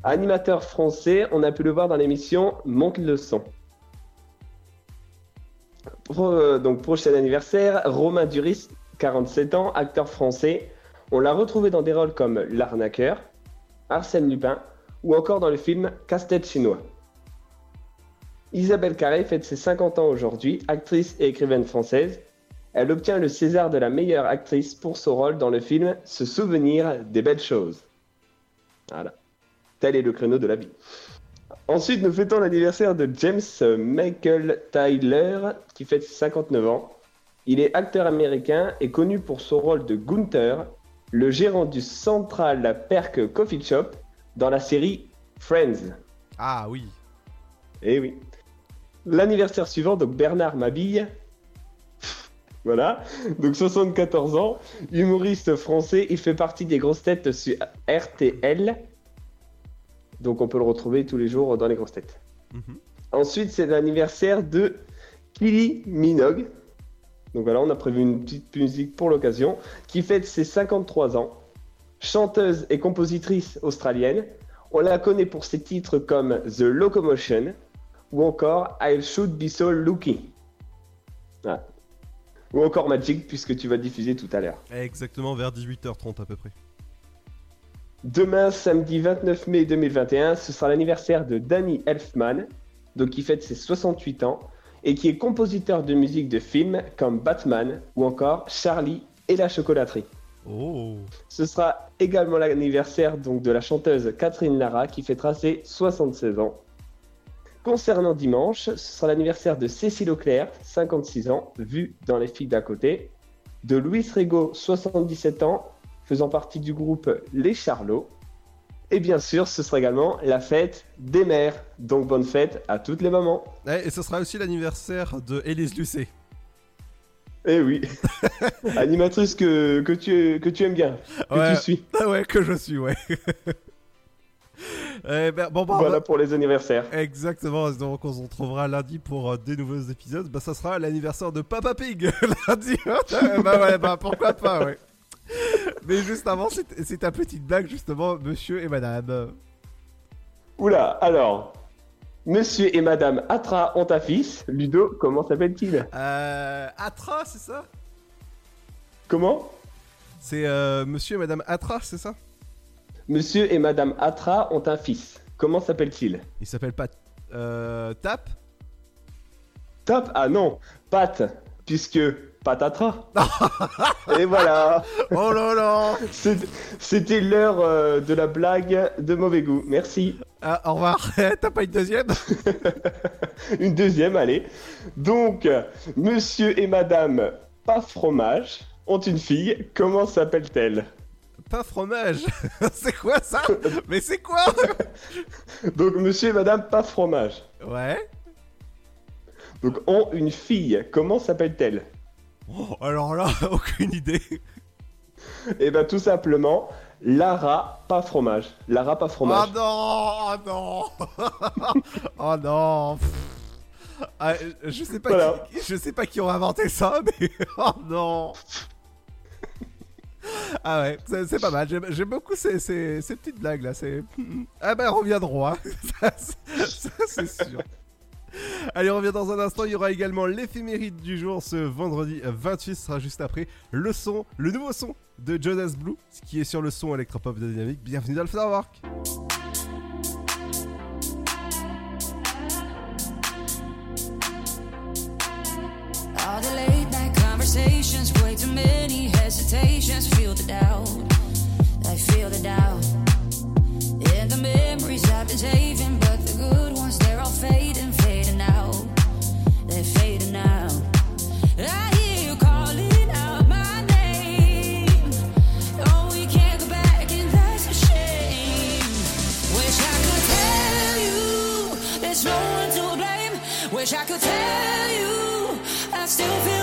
Animateur français, on a pu le voir dans l'émission Monte le son. Pro- euh, donc prochain anniversaire, Romain Duris, 47 ans, acteur français. On l'a retrouvé dans des rôles comme L'arnaqueur, Arsène Lupin ou encore dans le film Casse-tête chinois. Isabelle Carré fête ses 50 ans aujourd'hui, actrice et écrivaine française. Elle obtient le César de la meilleure actrice pour son rôle dans le film Se souvenir des belles choses. Voilà. Tel est le créneau de la vie. Ensuite, nous fêtons l'anniversaire de James Michael Tyler, qui fête ses 59 ans. Il est acteur américain et connu pour son rôle de Gunther, le gérant du Central Perk Coffee Shop dans la série Friends. Ah oui. Eh oui. L'anniversaire suivant, donc Bernard Mabille. Voilà, donc 74 ans, humoriste français, il fait partie des grosses têtes sur RTL. Donc on peut le retrouver tous les jours dans les grosses têtes. Mhm. Ensuite, c'est l'anniversaire de Kylie Minogue. Donc voilà, on a prévu une petite musique pour l'occasion, qui fête ses 53 ans. Chanteuse et compositrice australienne. On la connaît pour ses titres comme The Locomotion ou encore I Should Be So Lucky. Voilà. Ou encore Magic, puisque tu vas diffuser tout à l'heure. Exactement vers 18h30 à peu près. Demain, samedi 29 mai 2021, ce sera l'anniversaire de Danny Elfman, donc qui fête ses 68 ans, et qui est compositeur de musique de films comme Batman ou encore Charlie et la chocolaterie. Oh. Ce sera également l'anniversaire donc de la chanteuse Catherine Lara qui fêtera ses 76 ans. Concernant dimanche, ce sera l'anniversaire de Cécile Auclair, 56 ans, vue dans Les filles d'à côté, de Louis Rego, 77 ans, faisant partie du groupe Les Charlots. Et bien sûr, ce sera également la fête des mères. Donc bonne fête à toutes les mamans. Ouais, et ce sera aussi l'anniversaire de Élise Lucet. Eh oui, animatrice que, que, tu, que tu aimes bien, que Ouais. tu suis. Ah ouais, que je suis, ouais. Eh ben, bon, bah, Voilà pour les anniversaires. Exactement, donc on se retrouvera lundi pour euh, des nouveaux épisodes. Bah, ça sera l'anniversaire de Papa Pig lundi. bah ouais, bah pourquoi pas, ouais. Mais juste avant, c'est ta petite blague, justement, monsieur et madame. Oula, alors, monsieur et madame Atra ont un fils. Ludo, comment s'appelle-t-il? Euh. Atra, c'est ça? Comment? C'est euh, monsieur et madame Atra, c'est ça? Monsieur et madame Atra ont un fils. Comment s'appelle-t-il? Il s'appelle pas. Euh. Tap? Top Ah non, Pat, puisque Patatra. et voilà. Oh là là C'était l'heure euh, de la blague de mauvais goût. Merci. Ah, au revoir. T'as pas une deuxième Une deuxième, allez. Donc, monsieur et madame Pas Fromage ont une fille. Comment s'appelle-t-elle? Pas fromage C'est quoi ça? Mais c'est quoi? Donc, monsieur et madame Pas Fromage. Ouais. Donc, ont une fille. Comment s'appelle-t-elle? Oh, alors là, aucune idée. Eh ben, tout simplement, Lara Pas Fromage. Lara Pas Oh Fromage. non Oh non Oh non. Ah, Je sais pas Voilà. qui, je sais pas qui ont inventé ça, mais oh non Ah ouais, c'est pas mal. J'aime beaucoup ces, ces, ces petites blagues là. C'est ah ben reviendront, hein. ça, c'est sûr. Allez, on revient dans un instant. Il y aura également l'éphéméride du jour ce vendredi euh, 28. Ce sera juste après le son, le nouveau son de Jonas Blue, qui est sur le son électropop de Dynamique. Bienvenue dans le hesitations. Feel the doubt, I feel the doubt. And the memories I've been saving, but the good ones, they're all fading, fading out. They're fading out. I hear you calling out my name. Oh, we can't go back, and that's a shame. Wish I could tell you there's no one to blame. Wish I could tell you I still feel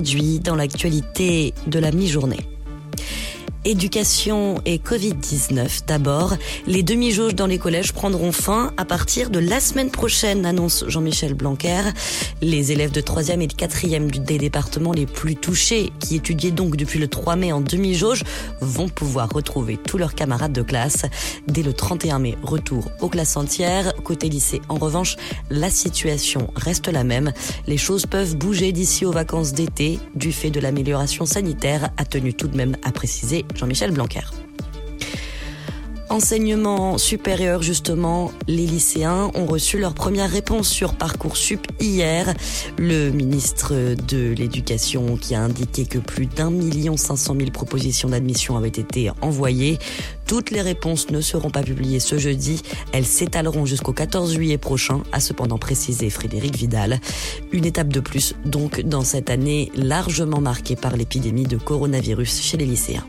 Dans l'actualité de la mi-journée. Éducation et Covid-19 d'abord. Les demi-jauges dans les collèges prendront fin à partir de la semaine prochaine, annonce Jean-Michel Blanquer. Les élèves de 3e et de 4e des départements les plus touchés, qui étudiaient donc depuis le 3 mai en demi-jauge, vont pouvoir retrouver tous leurs camarades de classe. Dès le 31 mai, retour aux classes entières. Côté lycée, en revanche, la situation reste la même. Les choses peuvent bouger d'ici aux vacances d'été, du fait de l'amélioration sanitaire, a tenu tout de même à préciser Jean-Michel Blanquer. Enseignement supérieur, justement, les lycéens ont reçu leur première réponse sur Parcoursup hier. Le ministre de l'Éducation qui a indiqué que plus d'un million cinq cent mille propositions d'admission avaient été envoyées. Toutes les réponses ne seront pas publiées ce jeudi. Elles s'étaleront jusqu'au 14 juillet prochain, a cependant précisé Frédéric Vidal. Une étape de plus, donc, dans cette année largement marquée par l'épidémie de coronavirus chez les lycéens.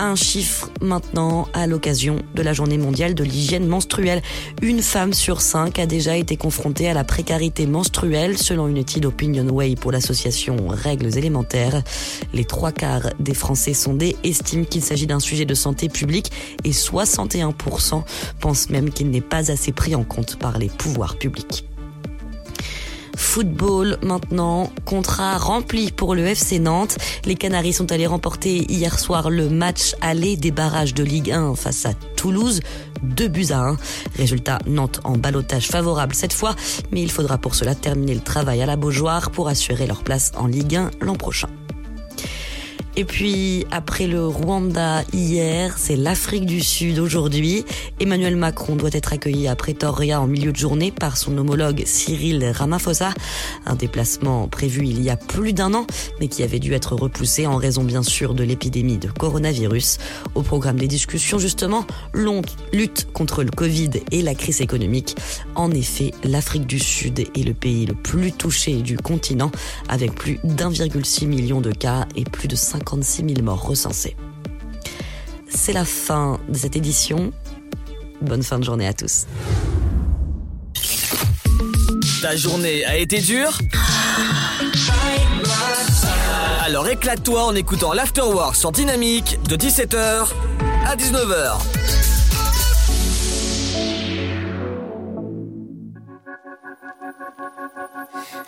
Un chiffre maintenant à l'occasion de la journée mondiale de l'hygiène menstruelle. Une femme sur cinq a déjà été confrontée à la précarité menstruelle selon une étude OpinionWay pour l'association Règles élémentaires. Les trois quarts des Français sondés estiment qu'il s'agit d'un sujet de santé publique et 61% pensent même qu'il n'est pas assez pris en compte par les pouvoirs publics. Football maintenant, contrat rempli pour le FC Nantes. Les Canaries sont allés remporter hier soir le match aller des barrages de Ligue 1 face à Toulouse. Deux buts à un. Résultat, Nantes en balotage favorable cette fois, mais il faudra pour cela terminer le travail à la Beaujoire pour assurer leur place en Ligue 1 l'an prochain. Et puis, après le Rwanda hier, c'est l'Afrique du Sud aujourd'hui. Emmanuel Macron doit être accueilli à Pretoria en milieu de journée par son homologue Cyril Ramaphosa. Un déplacement prévu il y a plus d'un an, mais qui avait dû être repoussé en raison bien sûr de l'épidémie de coronavirus. Au programme des discussions, justement, lutte contre le Covid et la crise économique. En effet, l'Afrique du Sud est le pays le plus touché du continent, avec plus d'1,6 million de cas et plus de 56 000 morts recensés. C'est la fin de cette édition. Bonne fin de journée à tous. Ta journée a été dure? Alors éclate-toi en écoutant l'Afterwork sur Dynamique de 17h à 19h.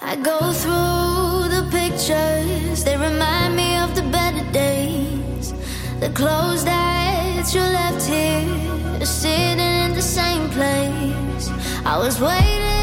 I go through the pictures, they remind me of the. The clothes that you left here, sitting in the same place. I was waiting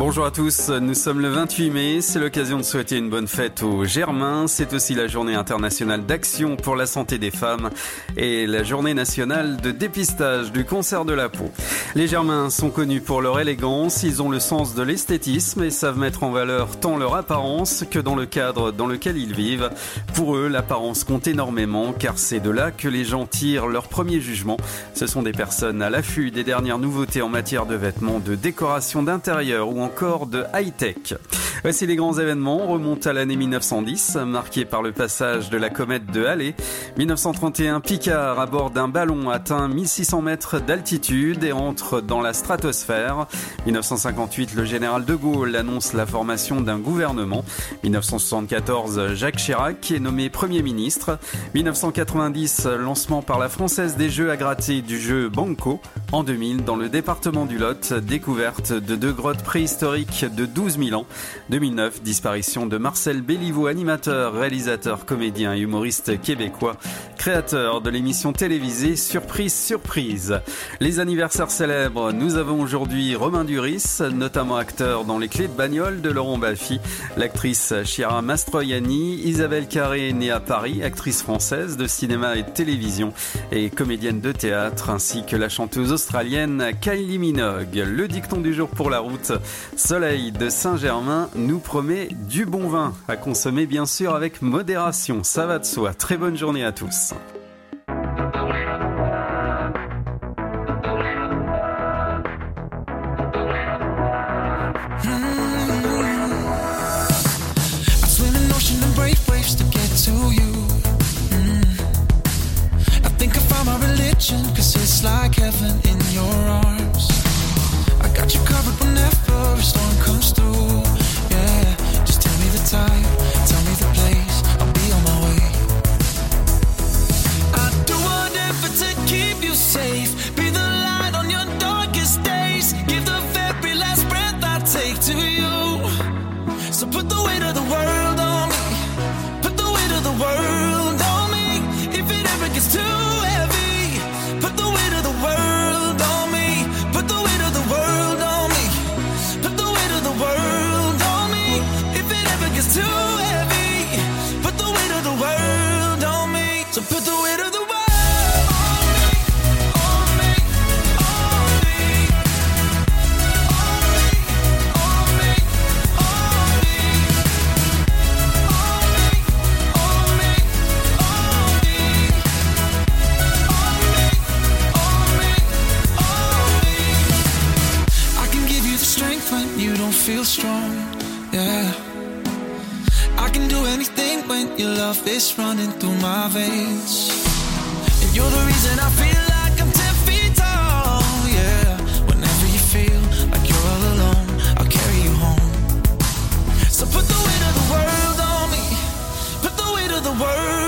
Bonjour à tous, nous sommes le 28 mai, c'est l'occasion de souhaiter une bonne fête aux Germains, c'est aussi la journée internationale d'action pour la santé des femmes et la journée nationale de dépistage du cancer de la peau. Les Germains sont connus pour leur élégance, ils ont le sens de l'esthétisme et savent mettre en valeur tant leur apparence que dans le cadre dans lequel ils vivent. Pour eux, l'apparence compte énormément car c'est de là que les gens tirent leur premier jugement. Ce sont des personnes à l'affût des dernières nouveautés en matière de vêtements, de décoration d'intérieur ou encore de high-tech. Voici les grands événements. On remonte à l'année 1910, marqué par le passage de la comète de Halley. 1931, Picard, à bord d'un ballon, atteint 1600 mètres d'altitude et entre dans la stratosphère. 1958, le général de Gaulle annonce la formation d'un gouvernement. 1974, Jacques Chirac est nommé Premier ministre. 1990, lancement par la Française des Jeux à gratter du jeu Banco. En 2000, dans le département du Lot, découverte de deux grottes préhistoriques de 12 000 ans. 2009, disparition de Marcel Béliveau, animateur, réalisateur, comédien et humoriste québécois, créateur de l'émission télévisée Surprise Surprise. Les anniversaires célèbres, nous avons aujourd'hui Romain Duris, notamment acteur dans Les Clés de de Laurent Baffy, l'actrice Chiara Mastroianni, Isabelle Carré, née à Paris, actrice française de cinéma et télévision et comédienne de théâtre, ainsi que la chanteuse australienne Kylie Minogue. Le dicton du jour pour la route, Soleil de Saint-Germain, nous promet du bon vin à consommer bien sûr avec modération, ça va de soi. Très bonne journée à tous. Swim time, your love is running through my veins. And you're the reason I feel like I'm 10 feet tall. Yeah. Whenever you feel like you're all alone, I'll carry you home. So put the weight of the world on me. Put the weight of the world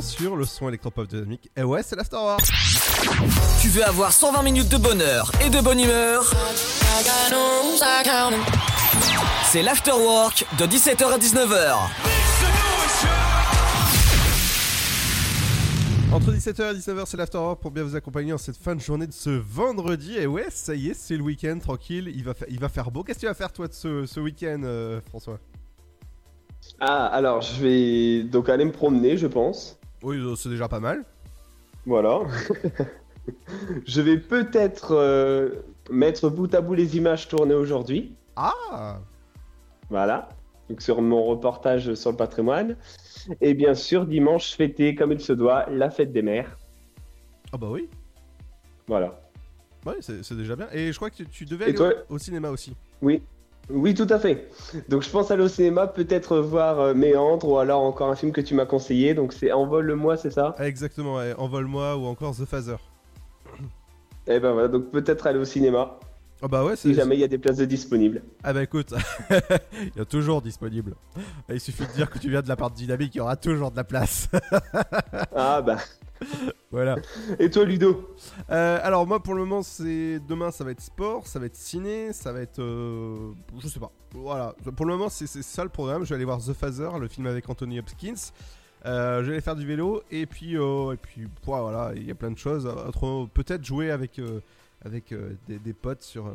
instant sur le son électropop dynamique. Et ouais, c'est l'Afterwork. Tu veux avoir 120 minutes de bonheur et de bonne humeur? C'est l'Afterwork de 17h à 19h. Entre 17h et 19h, c'est l'Afterwork pour bien vous accompagner en cette fin de journée de ce vendredi. Et ouais, ça y est, c'est le week-end, tranquille. Il va, fa- il va faire beau. Qu'est-ce que tu vas faire, toi, de ce, ce week-end, euh, François? Ah, alors je vais donc aller me promener, je pense. Oui, euh, c'est déjà pas mal. Voilà. je vais peut-être euh, mettre bout à bout les images tournées aujourd'hui. Ah Voilà. Donc sur mon reportage sur le patrimoine. Et bien sûr, dimanche, fêter comme il se doit la fête des mères. Ah bah oui. Voilà. Ouais, c'est c'est déjà bien. Et je crois que tu, tu devais Et aller toi au, au cinéma aussi. Oui. Oui, tout à fait. Donc je pense aller au cinéma, peut-être voir euh, Méandre ou alors encore un film que tu m'as conseillé. Donc c'est Envole-moi, c'est ça? Exactement, ouais. Envole-moi ou encore The Phaser. Et ben voilà, donc peut-être aller au cinéma. Ah bah ouais, Si jamais il y a des places de disponibles. Ah bah écoute, il y a toujours disponible. Il suffit de dire que tu viens de la part de Dynamique, il y aura toujours de la place. Ah bah. voilà. Et toi, Ludo Euh, Alors moi pour le moment c'est demain ça va être sport, ça va être ciné, ça va être euh, je sais pas. Voilà. Pour le moment c'est ça le programme. Je vais aller voir The Phaser, le film avec Anthony Hopkins. Euh, je vais aller faire du vélo et puis et puis voilà il y a plein de choses. Peut-être jouer avec avec des, des potes sur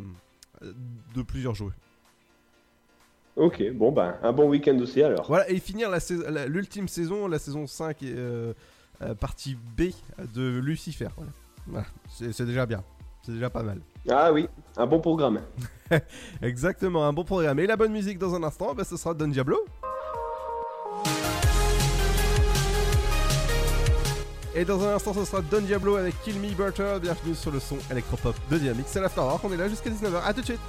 de plusieurs jeux. Ok, bon bah un bon week-end aussi alors. Voilà, et finir l'ultime saison, la saison 5, et, partie B de Lucifer. Voilà, Voilà, c'est déjà bien. C'est déjà pas mal. Ah oui, un bon programme. Exactement, un bon programme. Et la bonne musique dans un instant, bah, ce sera Don Diablo. Et dans un instant, ce sera Don Diablo avec Kill Me Butter. Bienvenue sur le son électropop de Dynamique. C'est l'Afterwork, on est là jusqu'à 19h. A tout de suite.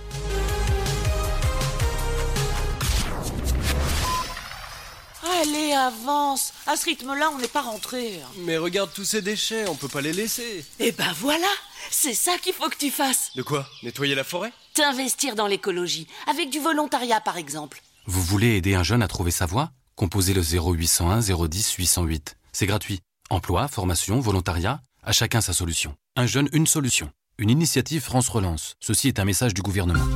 Allez, avance. À ce rythme-là, on n'est pas rentré. Mais regarde tous ces déchets, on peut pas les laisser. Eh ben voilà, c'est ça qu'il faut que tu fasses. De quoi? Nettoyer la forêt? T'investir dans l'écologie, avec du volontariat par exemple. Vous voulez aider un jeune à trouver sa voie? Composez le 0801 010 808. C'est gratuit. Emploi, formation, volontariat, à chacun sa solution. Un jeune, une solution. Une initiative France Relance. Ceci est un message du gouvernement.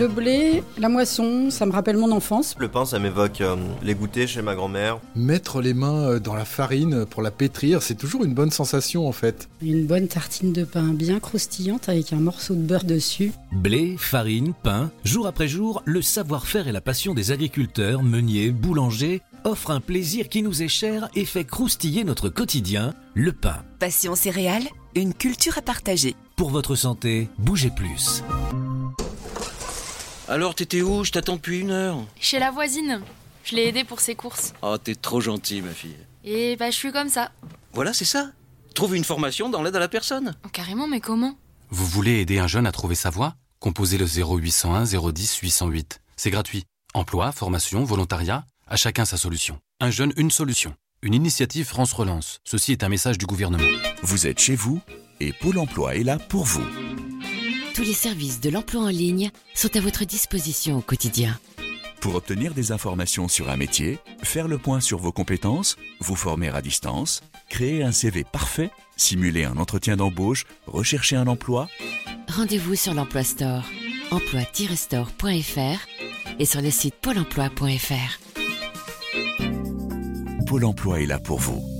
Le blé, la moisson, ça me rappelle mon enfance. Le pain, ça m'évoque euh, les goûters chez ma grand-mère. Mettre les mains euh, dans la farine pour la pétrir, c'est toujours une bonne sensation en fait. Une bonne tartine de pain bien croustillante avec un morceau de beurre dessus. Blé, farine, pain, jour après jour, le savoir-faire et la passion des agriculteurs, meuniers, boulangers offrent un plaisir qui nous est cher et fait croustiller notre quotidien, le pain. Passion céréales, une culture à partager. Pour votre santé, bougez plus. Alors, t'étais où? Je t'attends depuis une heure. Chez la voisine. Je l'ai aidée pour ses courses. Oh, t'es trop gentil, ma fille. Et bah, je suis comme ça. Voilà, c'est ça. Trouve une formation dans l'aide à la personne. Oh, carrément, mais comment? Vous voulez aider un jeune à trouver sa voie? Composez le 0801 010 808. C'est gratuit. Emploi, formation, volontariat, à chacun sa solution. Un jeune, une solution. Une initiative France Relance. Ceci est un message du gouvernement. Vous êtes chez vous et Pôle emploi est là pour vous. Tous les services de l'emploi en ligne sont à votre disposition au quotidien. Pour obtenir des informations sur un métier, faire le point sur vos compétences, vous former à distance, créer un CV parfait, simuler un entretien d'embauche, rechercher un emploi, Rendez-vous sur l'Emploi Store, emploi-store.fr et sur le site pôle emploi.fr. Pôle emploi est là pour vous.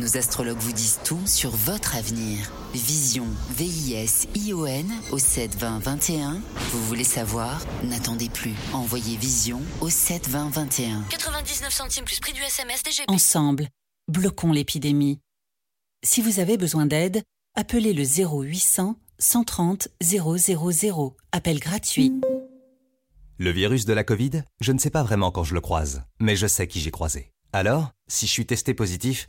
Nos astrologues vous disent tout sur votre avenir. Vision, V-I-S-I-O-N au 72021. Vous voulez savoir? N'attendez plus. Envoyez Vision au 72021. 99 centimes plus prix du SMS DGP. Ensemble, bloquons l'épidémie. Si vous avez besoin d'aide, appelez le 0800 130 000. Appel gratuit. Le virus de la Covid, je ne sais pas vraiment quand je le croise, mais je sais qui j'ai croisé. Alors, si je suis testé positif,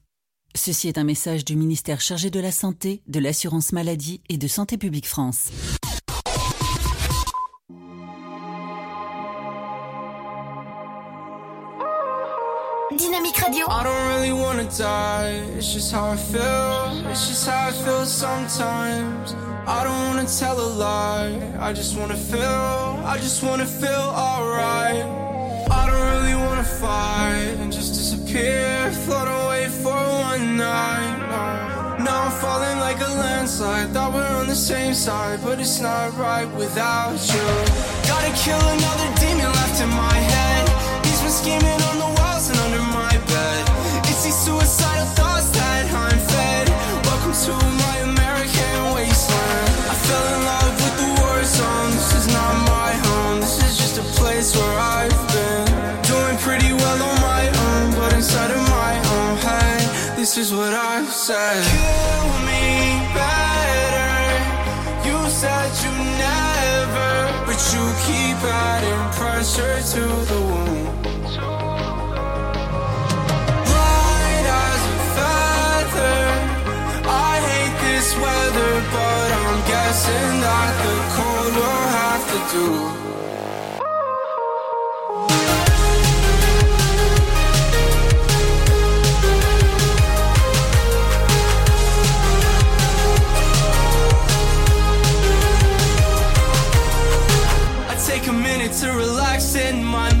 Ceci est un message du ministère chargé de la Santé, de l'Assurance Maladie et de Santé Publique France. Dynamique Radio. I don't really wanna die, it's just how I feel. It's just how I feel sometimes. I don't wanna tell a lie, I just wanna feel, I just wanna feel alright. I don't really wanna fight and just disappear, float away for one night. Now I'm falling like a landslide, thought we're on the same side, but it's not right without you. Gotta kill another demon left in my head. He's been scheming on the walls and under my bed. It's these suicidal thoughts that I'm fed. Welcome to my American wasteland. I fell in love with the war zone. This is not my home. This is just a place where I've this is what I've said. Kill me better. You said you never, but you keep adding pressure to the wound. Light as a feather. I hate this weather, but I'm guessing that the cold will have to do. To relax in my mind.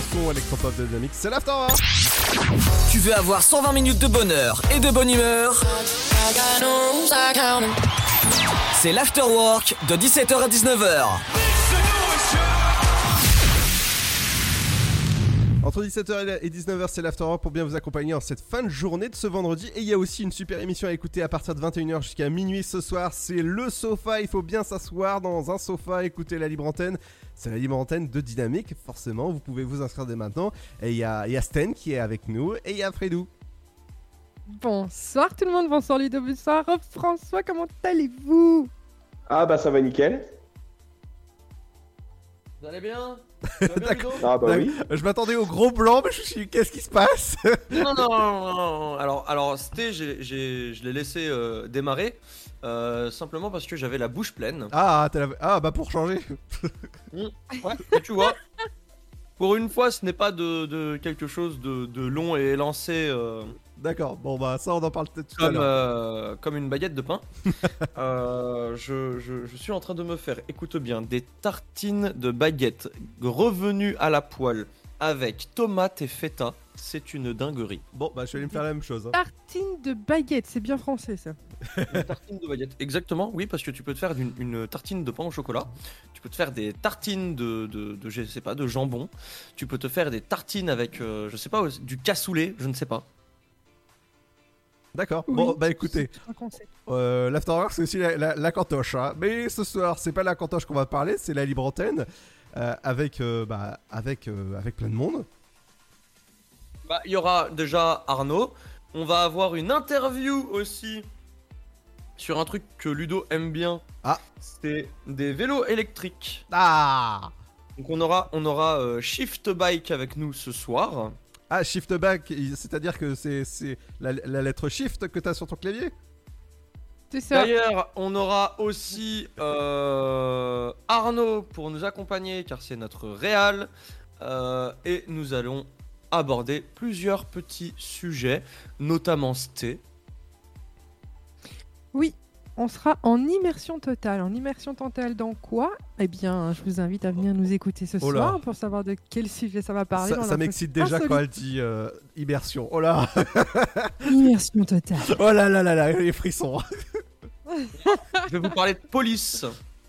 Le son électropop de Dynamique. C'est l'Afterwork Tu veux avoir 120 minutes de bonheur et de bonne humeur? C'est l'Afterwork de 17h à 19h. Entre 17h et 19h, c'est l'Afterwork pour bien vous accompagner en cette fin de journée de ce vendredi. Et il y a aussi une super émission à écouter à partir de 21h jusqu'à minuit ce soir. C'est le sofa. Il faut bien s'asseoir dans un sofa, écouter la libre antenne. C'est la libre antenne de Dynamique, forcément. Vous pouvez vous inscrire dès maintenant. Et il y a, il y a Sten qui est avec nous et il y a Fredou. Bonsoir tout le monde, bonsoir Ludo, bonsoir François, comment allez-vous? Ah bah ça va nickel. Vous allez bien? D'accord. Ah bah oui. Je m'attendais au gros blanc, mais je me suis dit, qu'est-ce qui se passe? Non, non, non. Alors, alors c'était, j'ai- j'ai- je l'ai laissé euh, démarrer euh, simplement parce que j'avais la bouche pleine. Ah, t'as la- ah, bah pour changer. Mm, Ouais, et tu vois, pour une fois, ce n'est pas de, de quelque chose de, de long et élancé. euh, D'accord, bon bah ça on en parle peut-être tout à comme, l'heure. euh, comme une baguette de pain. Euh, je, je- je suis en train de me faire, écoute bien, des tartines de baguette revenues à la poêle avec tomate et feta. C'est une dinguerie. Bon, bah je vais aller me faire la même chose. hein. Tartine de baguette, c'est bien français ça. Une tartine de baguette. Exactement, oui, parce que tu peux te faire une, une tartine de pain au chocolat. Tu peux te faire des tartines de, de, de, je sais pas, de jambon. Tu peux te faire des tartines avec, euh, je sais pas, du cassoulet, je ne sais pas. D'accord, Oui, bon bah écoutez, c'est un concept. euh, l'Afterwork c'est aussi la, la- la cantoche. hein. Mais ce soir, c'est pas la cantoche qu'on va parler, c'est la libre antenne. Euh, avec, euh, bah, avec, euh, avec plein de monde. Bah, il y aura déjà Arnaud. On va avoir une interview aussi sur un truc que Ludo aime bien. Ah. C'est des vélos électriques. Ah Donc on aura, on aura euh, Shift Bike avec nous ce soir. Ah, shift il- c'est-à-dire que c'est la, la lettre shift que t'as sur ton clavier? D'ailleurs, on aura aussi euh, Arnaud pour nous accompagner car c'est notre réal. Euh, et nous allons aborder plusieurs petits sujets, notamment Sté. Oui, on sera en immersion totale. En immersion totale dans quoi? Eh bien, je vous invite à venir nous écouter ce Oh là. soir pour savoir de quel sujet ça va parler. Ça, m'excite déjà insolite. quand elle dit euh, immersion. Oh là Immersion totale. Oh là là là là, les frissons Je vais vous parler de police.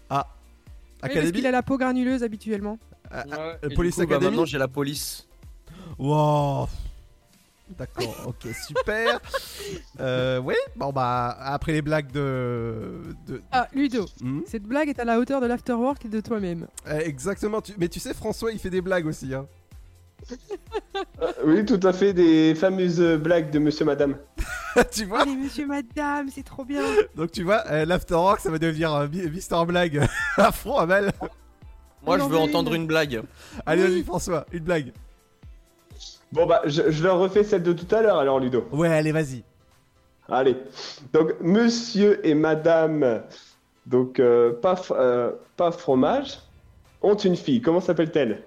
Ah Oui, parce Académie qu'il a la peau granuleuse habituellement. Ah, ah, Ouais, euh, et Police coup, bah, Academy maintenant j'ai la police. Wow D'accord, ok, super. Euh, ouais, bon bah après les blagues de. de... Ah, Ludo, Hmm cette blague est à la hauteur de l'afterwork et de toi-même. Euh, exactement, tu- mais tu sais, François il fait des blagues aussi. Hein. Oui, tout à fait, des fameuses blagues de monsieur madame. tu vois Allez, monsieur, madame, c'est trop bien. Donc tu vois, euh, l'Afterrock ça va devenir euh, Bi- Mister Blague à fond, Amel. Moi, je veux veux entendre une. une blague. Allez, Oui. vas-y, François, une blague. Bon bah, je, je leur refais celle de tout à l'heure alors, Ludo. Ouais, allez, vas-y. Allez. Donc, monsieur et madame, donc euh, pas, euh, pas fromage, ont une fille. Comment s'appelle-t-elle?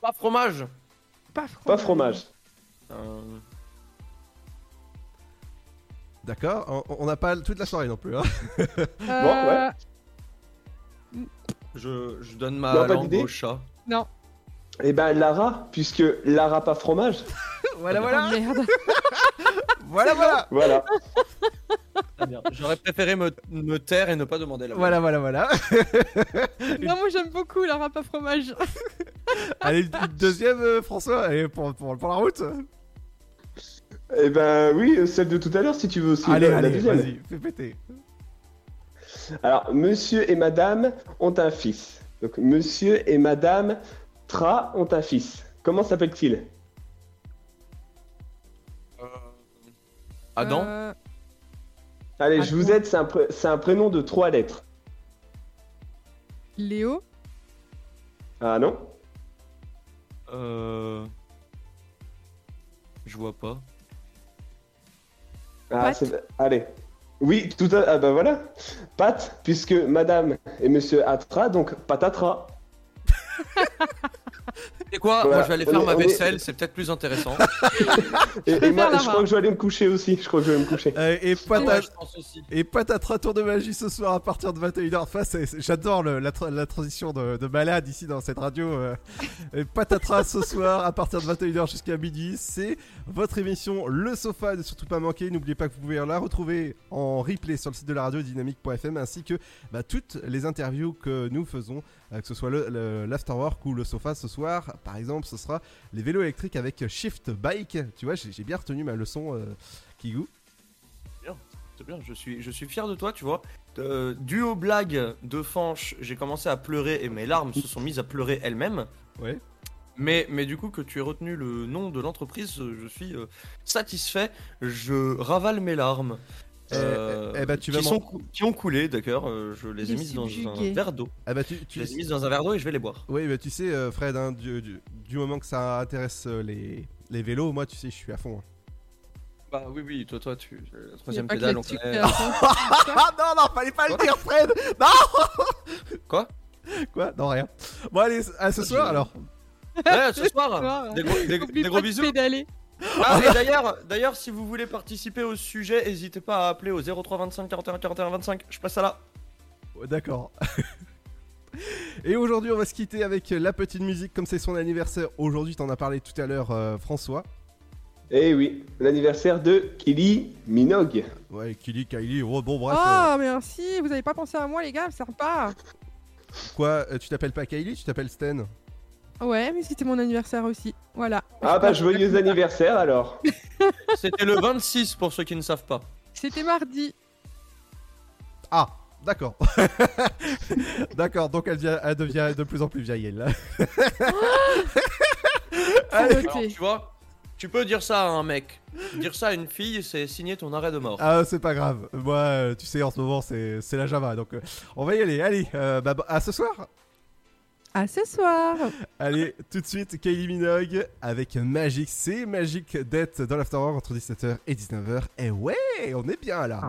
Pas fromage. Pas fromage. Pas fromage. Euh, D'accord, on- n'a pas toute la soirée non plus. Hein. Euh, je, je donne ma Non, langue au chat. Non. Eh ben, Lara, puisque Lara pas fromage. voilà, Oh, voilà. merde. Voilà, voilà. Voilà. Bien. J'aurais préféré me, me taire et ne pas demander la Voilà, voilà, voilà. non, moi j'aime beaucoup la râpe à fromage. allez, une deuxième, euh, François, allez, pour, pour, pour la route. Eh ben, oui, celle de tout à l'heure si tu veux aussi. allez, la, la allez, deuxième. vas-y, fais péter. Alors, monsieur et madame ont un fils. Donc, monsieur et madame Tra ont un fils. Comment s'appelle-t-il? Adam Euh, Allez, Attends. je vous aide, c'est un, pré- c'est un prénom de trois lettres. Léo. Ah non? Euh. Je vois pas. Ah, Allez. Oui, tout à... Ah bah voilà. Pat, puisque madame et monsieur Atra, donc patatras. C'est quoi Voilà, Moi je vais aller faire est- ma est- vaisselle, c'est peut-être plus intéressant. Et, et moi, je crois que je vais aller me coucher aussi. Je crois que je vais me coucher. Euh, et Ouais, patate, je pense aussi. et patatras tour de magie ce soir à partir de 21h. Enfin, c'est- c'est- j'adore le- la, tra- la transition de, de malade ici dans cette radio. euh. Et patatras ce soir à partir de 21h jusqu'à midi. C'est votre émission Le Sofa, ne surtout pas manquer. N'oubliez pas que vous pouvez la retrouver en replay sur le site de la radio dynamique.fm ainsi que bah, toutes les interviews que nous faisons, que ce soit le- le- l'afterwork ou le sofa ce soir. Par exemple, ce sera les vélos électriques avec Shift Bike. Tu vois, j'ai bien retenu ma leçon, euh, Kigou. bien, c'est bien, je suis, je suis fier de toi, tu vois. Euh, dû aux blagues de Fanche, j'ai commencé à pleurer et mes larmes se sont mises à pleurer elles-mêmes. Ouais. Mais, mais du coup, que tu aies retenu le nom de l'entreprise, euh, je suis euh, satisfait. Je ravale mes larmes. Eh, Euh, eh, eh ben, tu vas qui, sont ont coulé d'ailleurs, euh, je les ai mises dans un verre d'eau. Ah bah tu, tu- Je les ai mises dans un verre d'eau et je vais les boire. Oui, bah tu sais, euh, Fred, hein, du, du- du moment que ça intéresse euh, les, les vélos, moi, tu sais, je suis à fond. hein. Bah oui, oui, toi, toi, tu. La troisième pédale, on création. Ah non, non, fallait pas le dire, Fred Non Quoi? Quoi? Non, rien. Bon, allez, à ce soir alors. Ouais, ce soir, des gros, des- des gros bisous. pédaler. Ah, et d'ailleurs, d'ailleurs, si vous voulez participer au sujet, n'hésitez pas à appeler au 03 25 41 41 25. Je passe ça là. Ouais, D'accord. Et aujourd'hui, on va se quitter avec la petite musique, comme c'est son anniversaire. Aujourd'hui, t'en as parlé tout à l'heure, euh, François. Eh oui, l'anniversaire de Kylie Minogue. Ouais, Kylie, Kylie, oh, bon, bref. euh, Ah, merci, vous avez pas pensé à moi, les gars, c'est sympa. quoi, euh, tu t'appelles pas Kylie, tu t'appelles Sten? Ouais, mais c'était mon anniversaire aussi. Voilà. Ah bah joyeux anniversaire alors. C'était le 26 pour ceux qui ne savent pas. C'était mardi. Ah, d'accord. d'accord, donc elle, vient- elle devient de plus en plus vieille, elle. là. Allez. Alors, tu vois, tu peux dire ça à un mec. Dire ça à une fille, c'est signer ton arrêt de mort. Ah, c'est pas grave. Moi, euh, tu sais, en ce moment, c'est c'est la Java. Donc, euh, on va y aller. Allez, euh, bah, bah, à ce soir. À ce soir. Allez, tout de suite, Kylie Minogue avec Magic. C'est Magic d'être dans l'Afterwork entre 17h et 19h. Et ouais, on est bien là.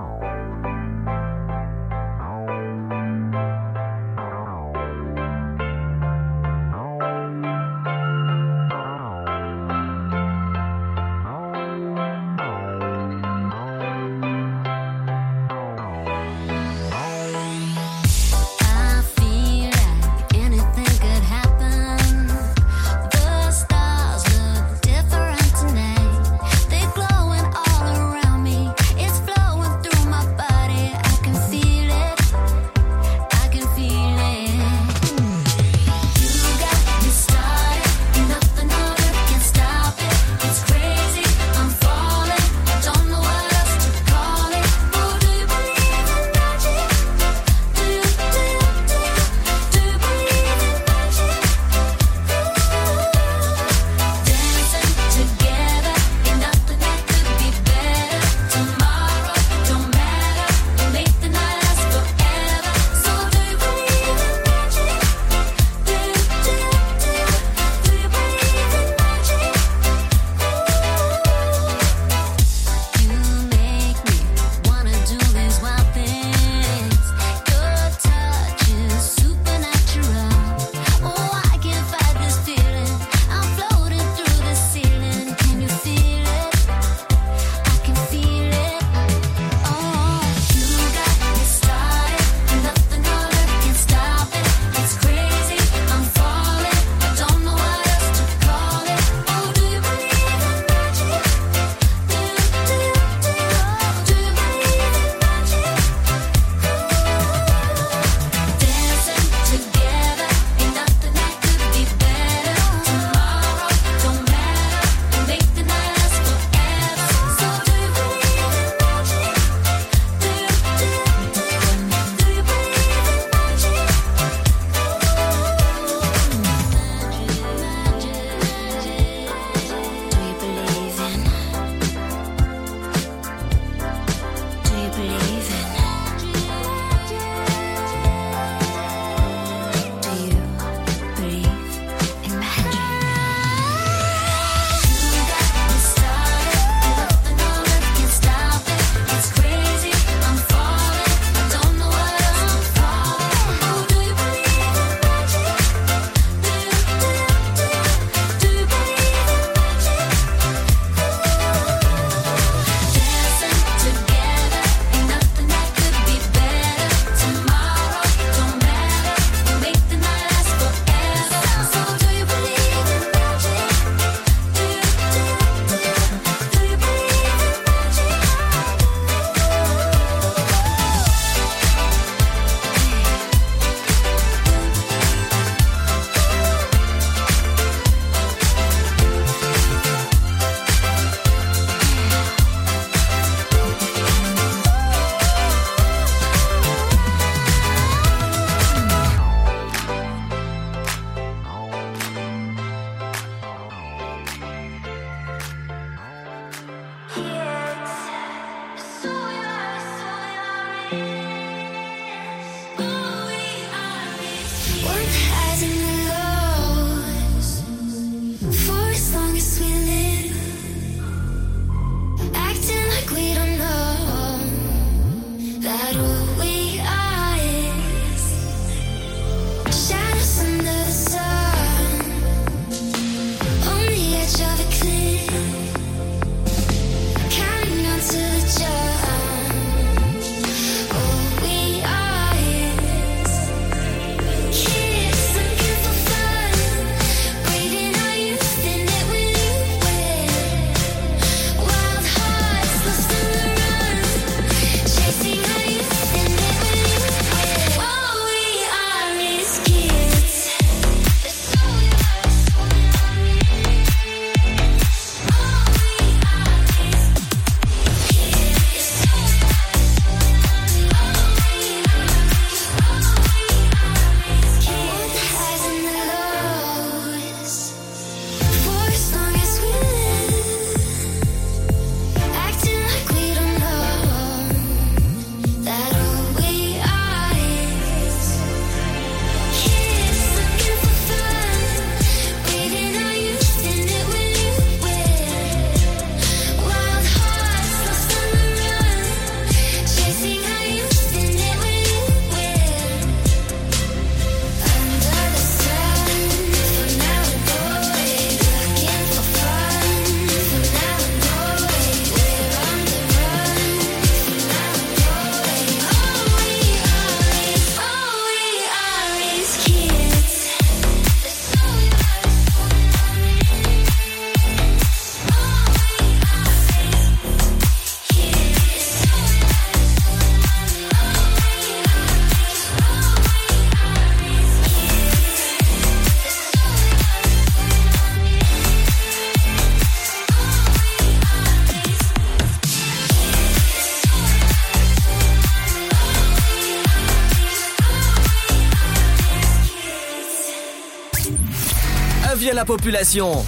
population.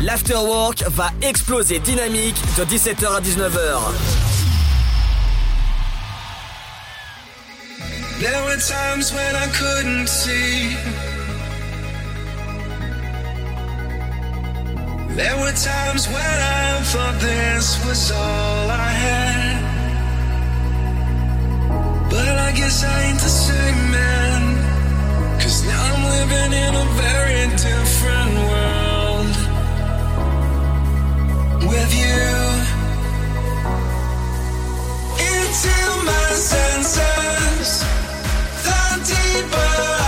L'afterwork va exploser dynamique de 17h à 19h. There were times when I couldn't see. There were times when I thought this was all I had. But I guess I ain't the same man. living in a very different world with you into my senses. The deeper.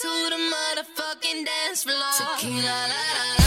To the motherfucking dance floor. Tequila, la, la,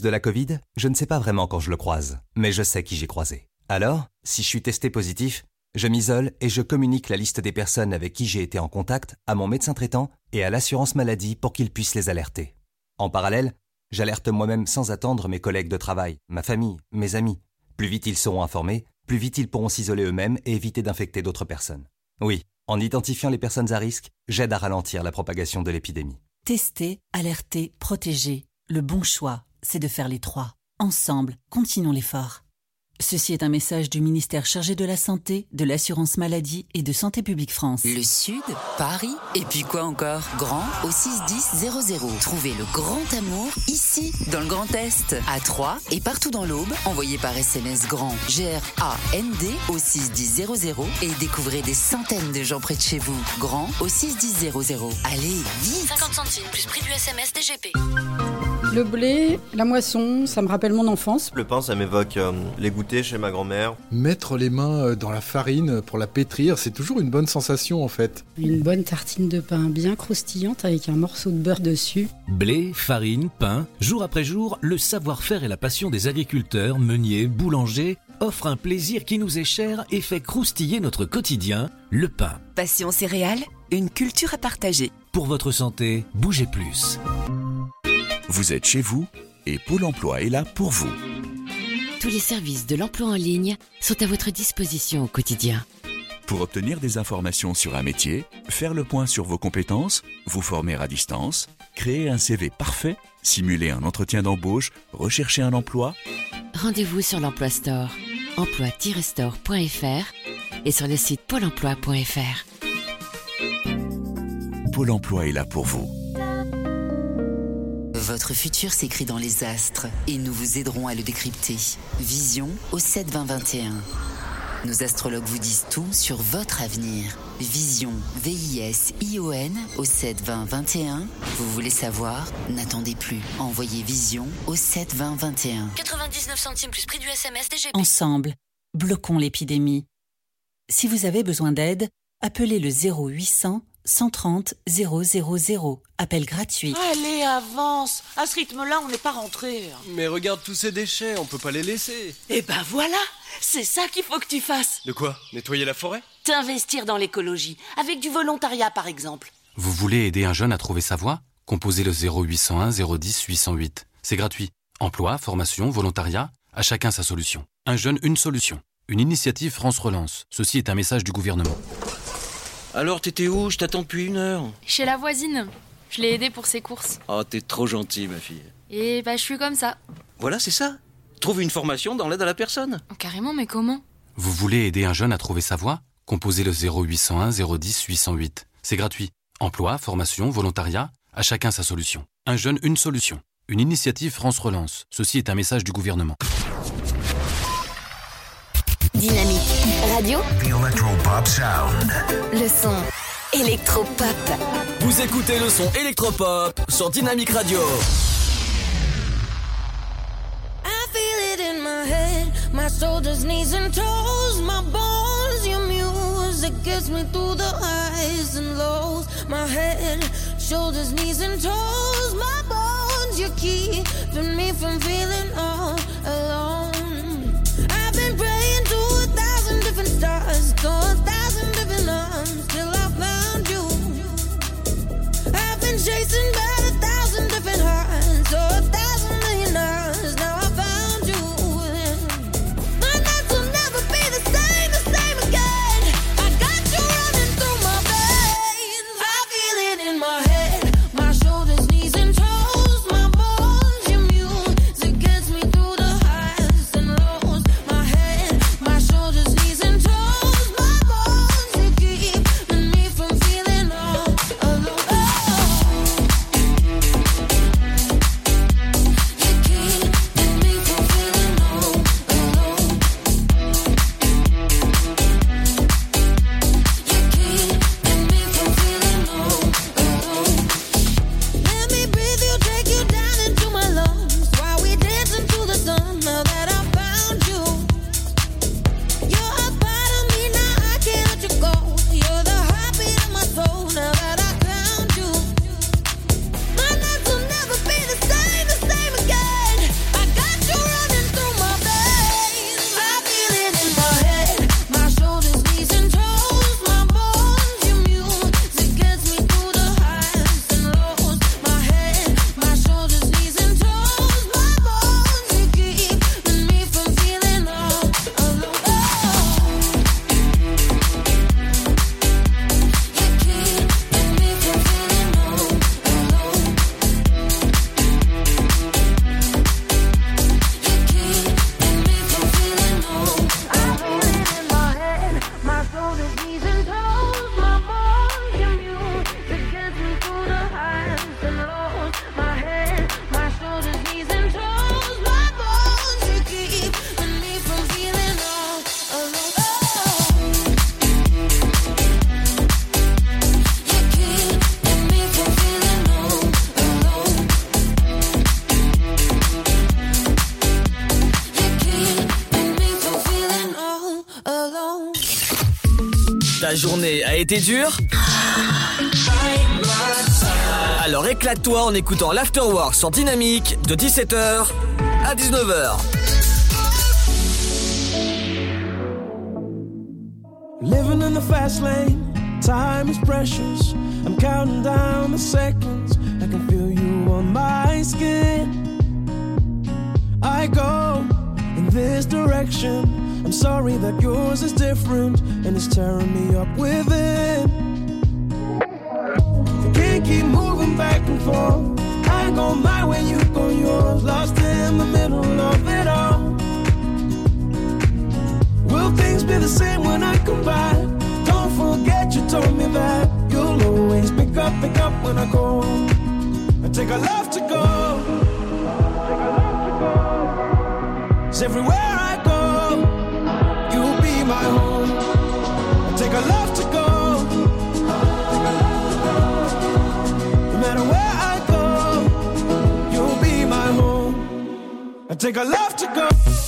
de la Covid, je ne sais pas vraiment quand je le croise, mais je sais qui j'ai croisé. Alors, si je suis testé positif, je m'isole et je communique la liste des personnes avec qui j'ai été en contact à mon médecin traitant et à l'assurance maladie pour qu'ils puissent les alerter. En parallèle, j'alerte moi-même sans attendre mes collègues de travail, ma famille, mes amis. Plus vite ils seront informés, plus vite ils pourront s'isoler eux-mêmes et éviter d'infecter d'autres personnes. Oui, en identifiant les personnes à risque, j'aide à ralentir la propagation de l'épidémie. Tester, alerter, protéger. Le bon choix, c'est de faire les trois. Ensemble, continuons l'effort. Ceci est un message du ministère chargé de la Santé, de l'Assurance Maladie et de Santé Publique France. Le Sud, Paris, et puis quoi encore? Grand au 61000. Trouvez le grand amour ici, dans le Grand Est, à Troyes et partout dans l'Aube. Envoyez par SMS grand G-R-A-N-D au 61000 et découvrez des centaines de gens près de chez vous. Grand au 61000. Allez, vite 50 centimes plus prix du SMS DGP. Le blé, la moisson, ça me rappelle mon enfance. Le pain, ça m'évoque euh, les chez ma grand-mère. Mettre les mains euh, dans la farine pour la pétrir, c'est toujours une bonne sensation en fait. Une bonne tartine de pain bien croustillante avec un morceau de beurre dessus. Blé, farine, pain, jour après jour, le savoir-faire et la passion des agriculteurs, meuniers, boulangers offrent un plaisir qui nous est cher et fait croustiller notre quotidien, le pain. Passion céréales, une culture à partager. Pour votre santé, bougez plus. Vous êtes chez vous et Pôle emploi est là pour vous. Tous les services de l'emploi en ligne sont à votre disposition au quotidien. Pour obtenir des informations sur un métier, faire le point sur vos compétences, vous former à distance, créer un CV parfait, simuler un entretien d'embauche, rechercher un emploi, Rendez-vous sur l'Emploi Store, emploi-store.fr et sur le site pôle emploi.fr. Pôle emploi est là pour vous. Votre futur s'écrit dans les astres et nous vous aiderons à le décrypter. Vision au 7 20 21. Nos astrologues vous disent tout sur votre avenir. Vision, V-I-S-I-O-N au 7 20 21. Vous voulez savoir? N'attendez plus. Envoyez Vision au 7 20 21. 99 centimes plus prix du SMS DGP. Ensemble, bloquons l'épidémie. Si vous avez besoin d'aide, appelez le 0800 130 000. Appel gratuit. Allez, avance À ce rythme-là, on n'est pas rentré. Mais regarde tous ces déchets, on peut pas les laisser. Eh ben voilà C'est ça qu'il faut que tu fasses De quoi? Nettoyer la forêt? T'investir dans l'écologie, avec du volontariat par exemple. Vous voulez aider un jeune à trouver sa voie? Composez le 0801 010 808. C'est gratuit. Emploi, formation, volontariat, à chacun sa solution. Un jeune, une solution. Une initiative France Relance. Ceci est un message du gouvernement. Alors, t'étais où? Je t'attends depuis une heure. Chez la voisine. Je l'ai aidée pour ses courses. Oh, t'es trop gentille, ma fille. Et bah, je suis comme ça. Voilà, c'est ça. Trouve une formation dans l'aide à la personne. Oh, carrément, mais comment? Vous voulez aider un jeune à trouver sa voie? Composez le 0801 010 808. C'est gratuit. Emploi, formation, volontariat, à chacun sa solution. Un jeune, une solution. Une initiative France Relance. Ceci est un message du gouvernement. Dynamique Radio. The Electropop Sound. Le son électropop. Vous écoutez le son électropop sur Dynamique Radio. I feel it in my head, my shoulders, knees and toes, my bones, your music gets me through the highs and lows, my head, shoulders, knees and toes, my bones, you're keeping me from feeling all alone. chasing by a thousand different hearts, oh, a thousand. a été dur? Alors éclate-toi en écoutant l'Afterwork sur Dynamique de 17h à 19h. take a left to go.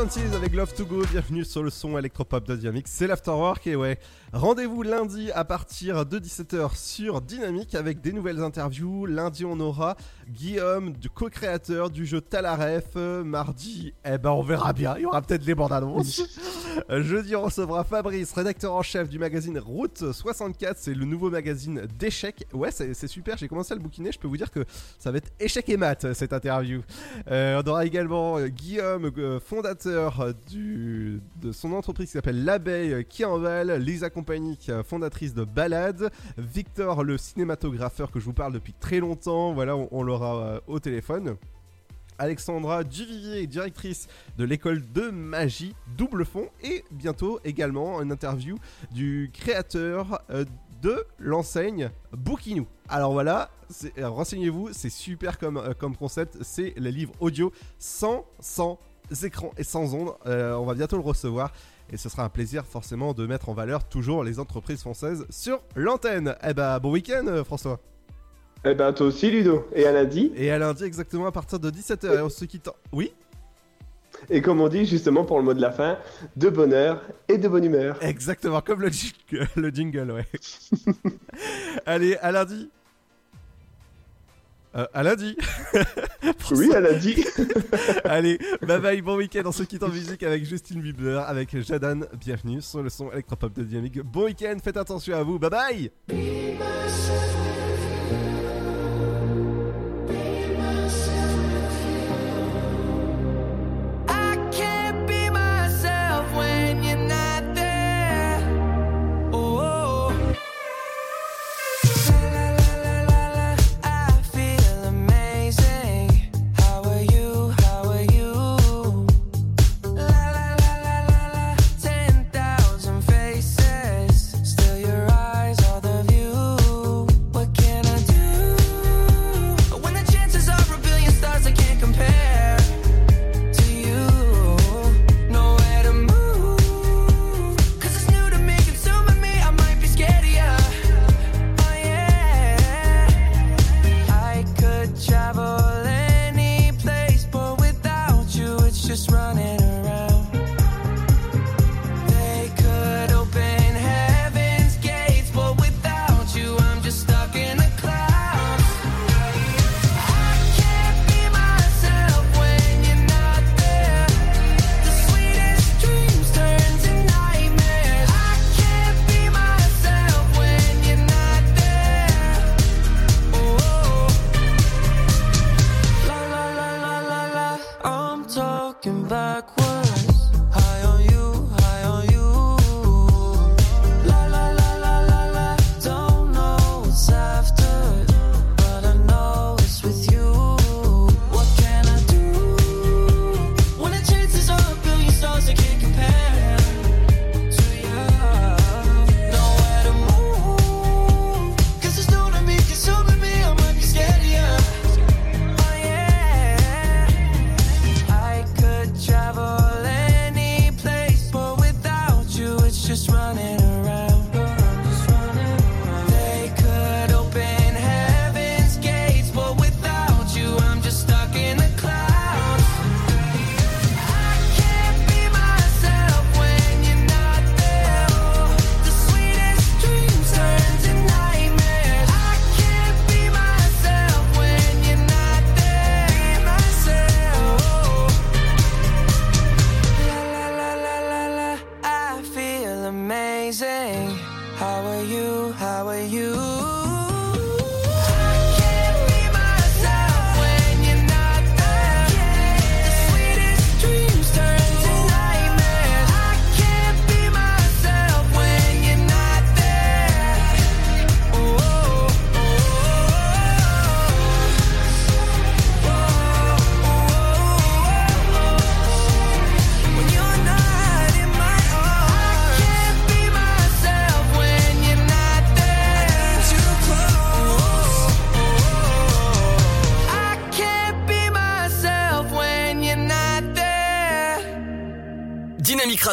Frequencies avec Love to Go, bienvenue sur le son électropop de Dynamique, c'est l'Afterwork et ouais, rendez-vous lundi à partir de 17h sur Dynamique avec des nouvelles interviews. Lundi on aura Guillaume, co-créateur du jeu Talaref. Euh, Mardi, eh ben on verra bien, il y aura peut-être les bandes annonces. Euh, Jeudi on recevra Fabrice, rédacteur en chef du magazine Route 64, c'est le nouveau magazine d'échecs. Ouais c'est super, j'ai commencé à le bouquiner, je peux vous dire que ça va être échec et maths cette interview. Euh, on aura également euh, Guillaume, fondateur de son entreprise qui s'appelle L'Abeille qui envale, Lisa Compagnie, fondatrice de Balade, Victor, le cinématographeur que je vous parle depuis très longtemps, voilà, on, l'aura au téléphone. Alexandra Duvivier, directrice de l'école de magie Double Fond, et bientôt également une interview du créateur euh, de l'enseigne Bookinou. Alors voilà, euh, renseignez-vous, c'est super comme, euh, comme concept, c'est le livre audio sans, sans écran et sans ondes. On va bientôt le recevoir. Et ce sera un plaisir forcément de mettre en valeur toujours les entreprises françaises sur l'antenne. Eh bah bon week-end François. Eh ben toi aussi Ludo. Et à lundi. Et à lundi exactement à partir de 17h. Et on se quitte. Oui Et comme on dit justement pour le mot de la fin, de bonheur et de bonne humeur. Exactement, comme le jingle, le jingle ouais. Allez, à lundi. Euh, à lundi. Oui, à lundi. Allez, bye bye, bon week-end. On se quitte en musique avec Justin Bieber, avec Jadan. Bienvenue sur le son électropop de Dynamique. Bon week-end, faites attention à vous. Bye bye.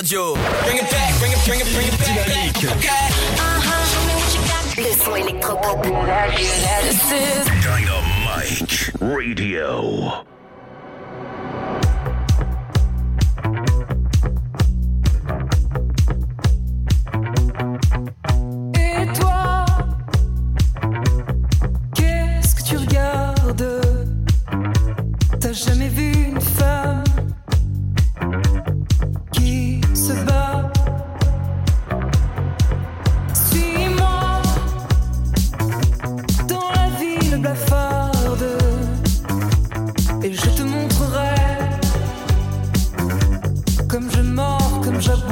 Dynamique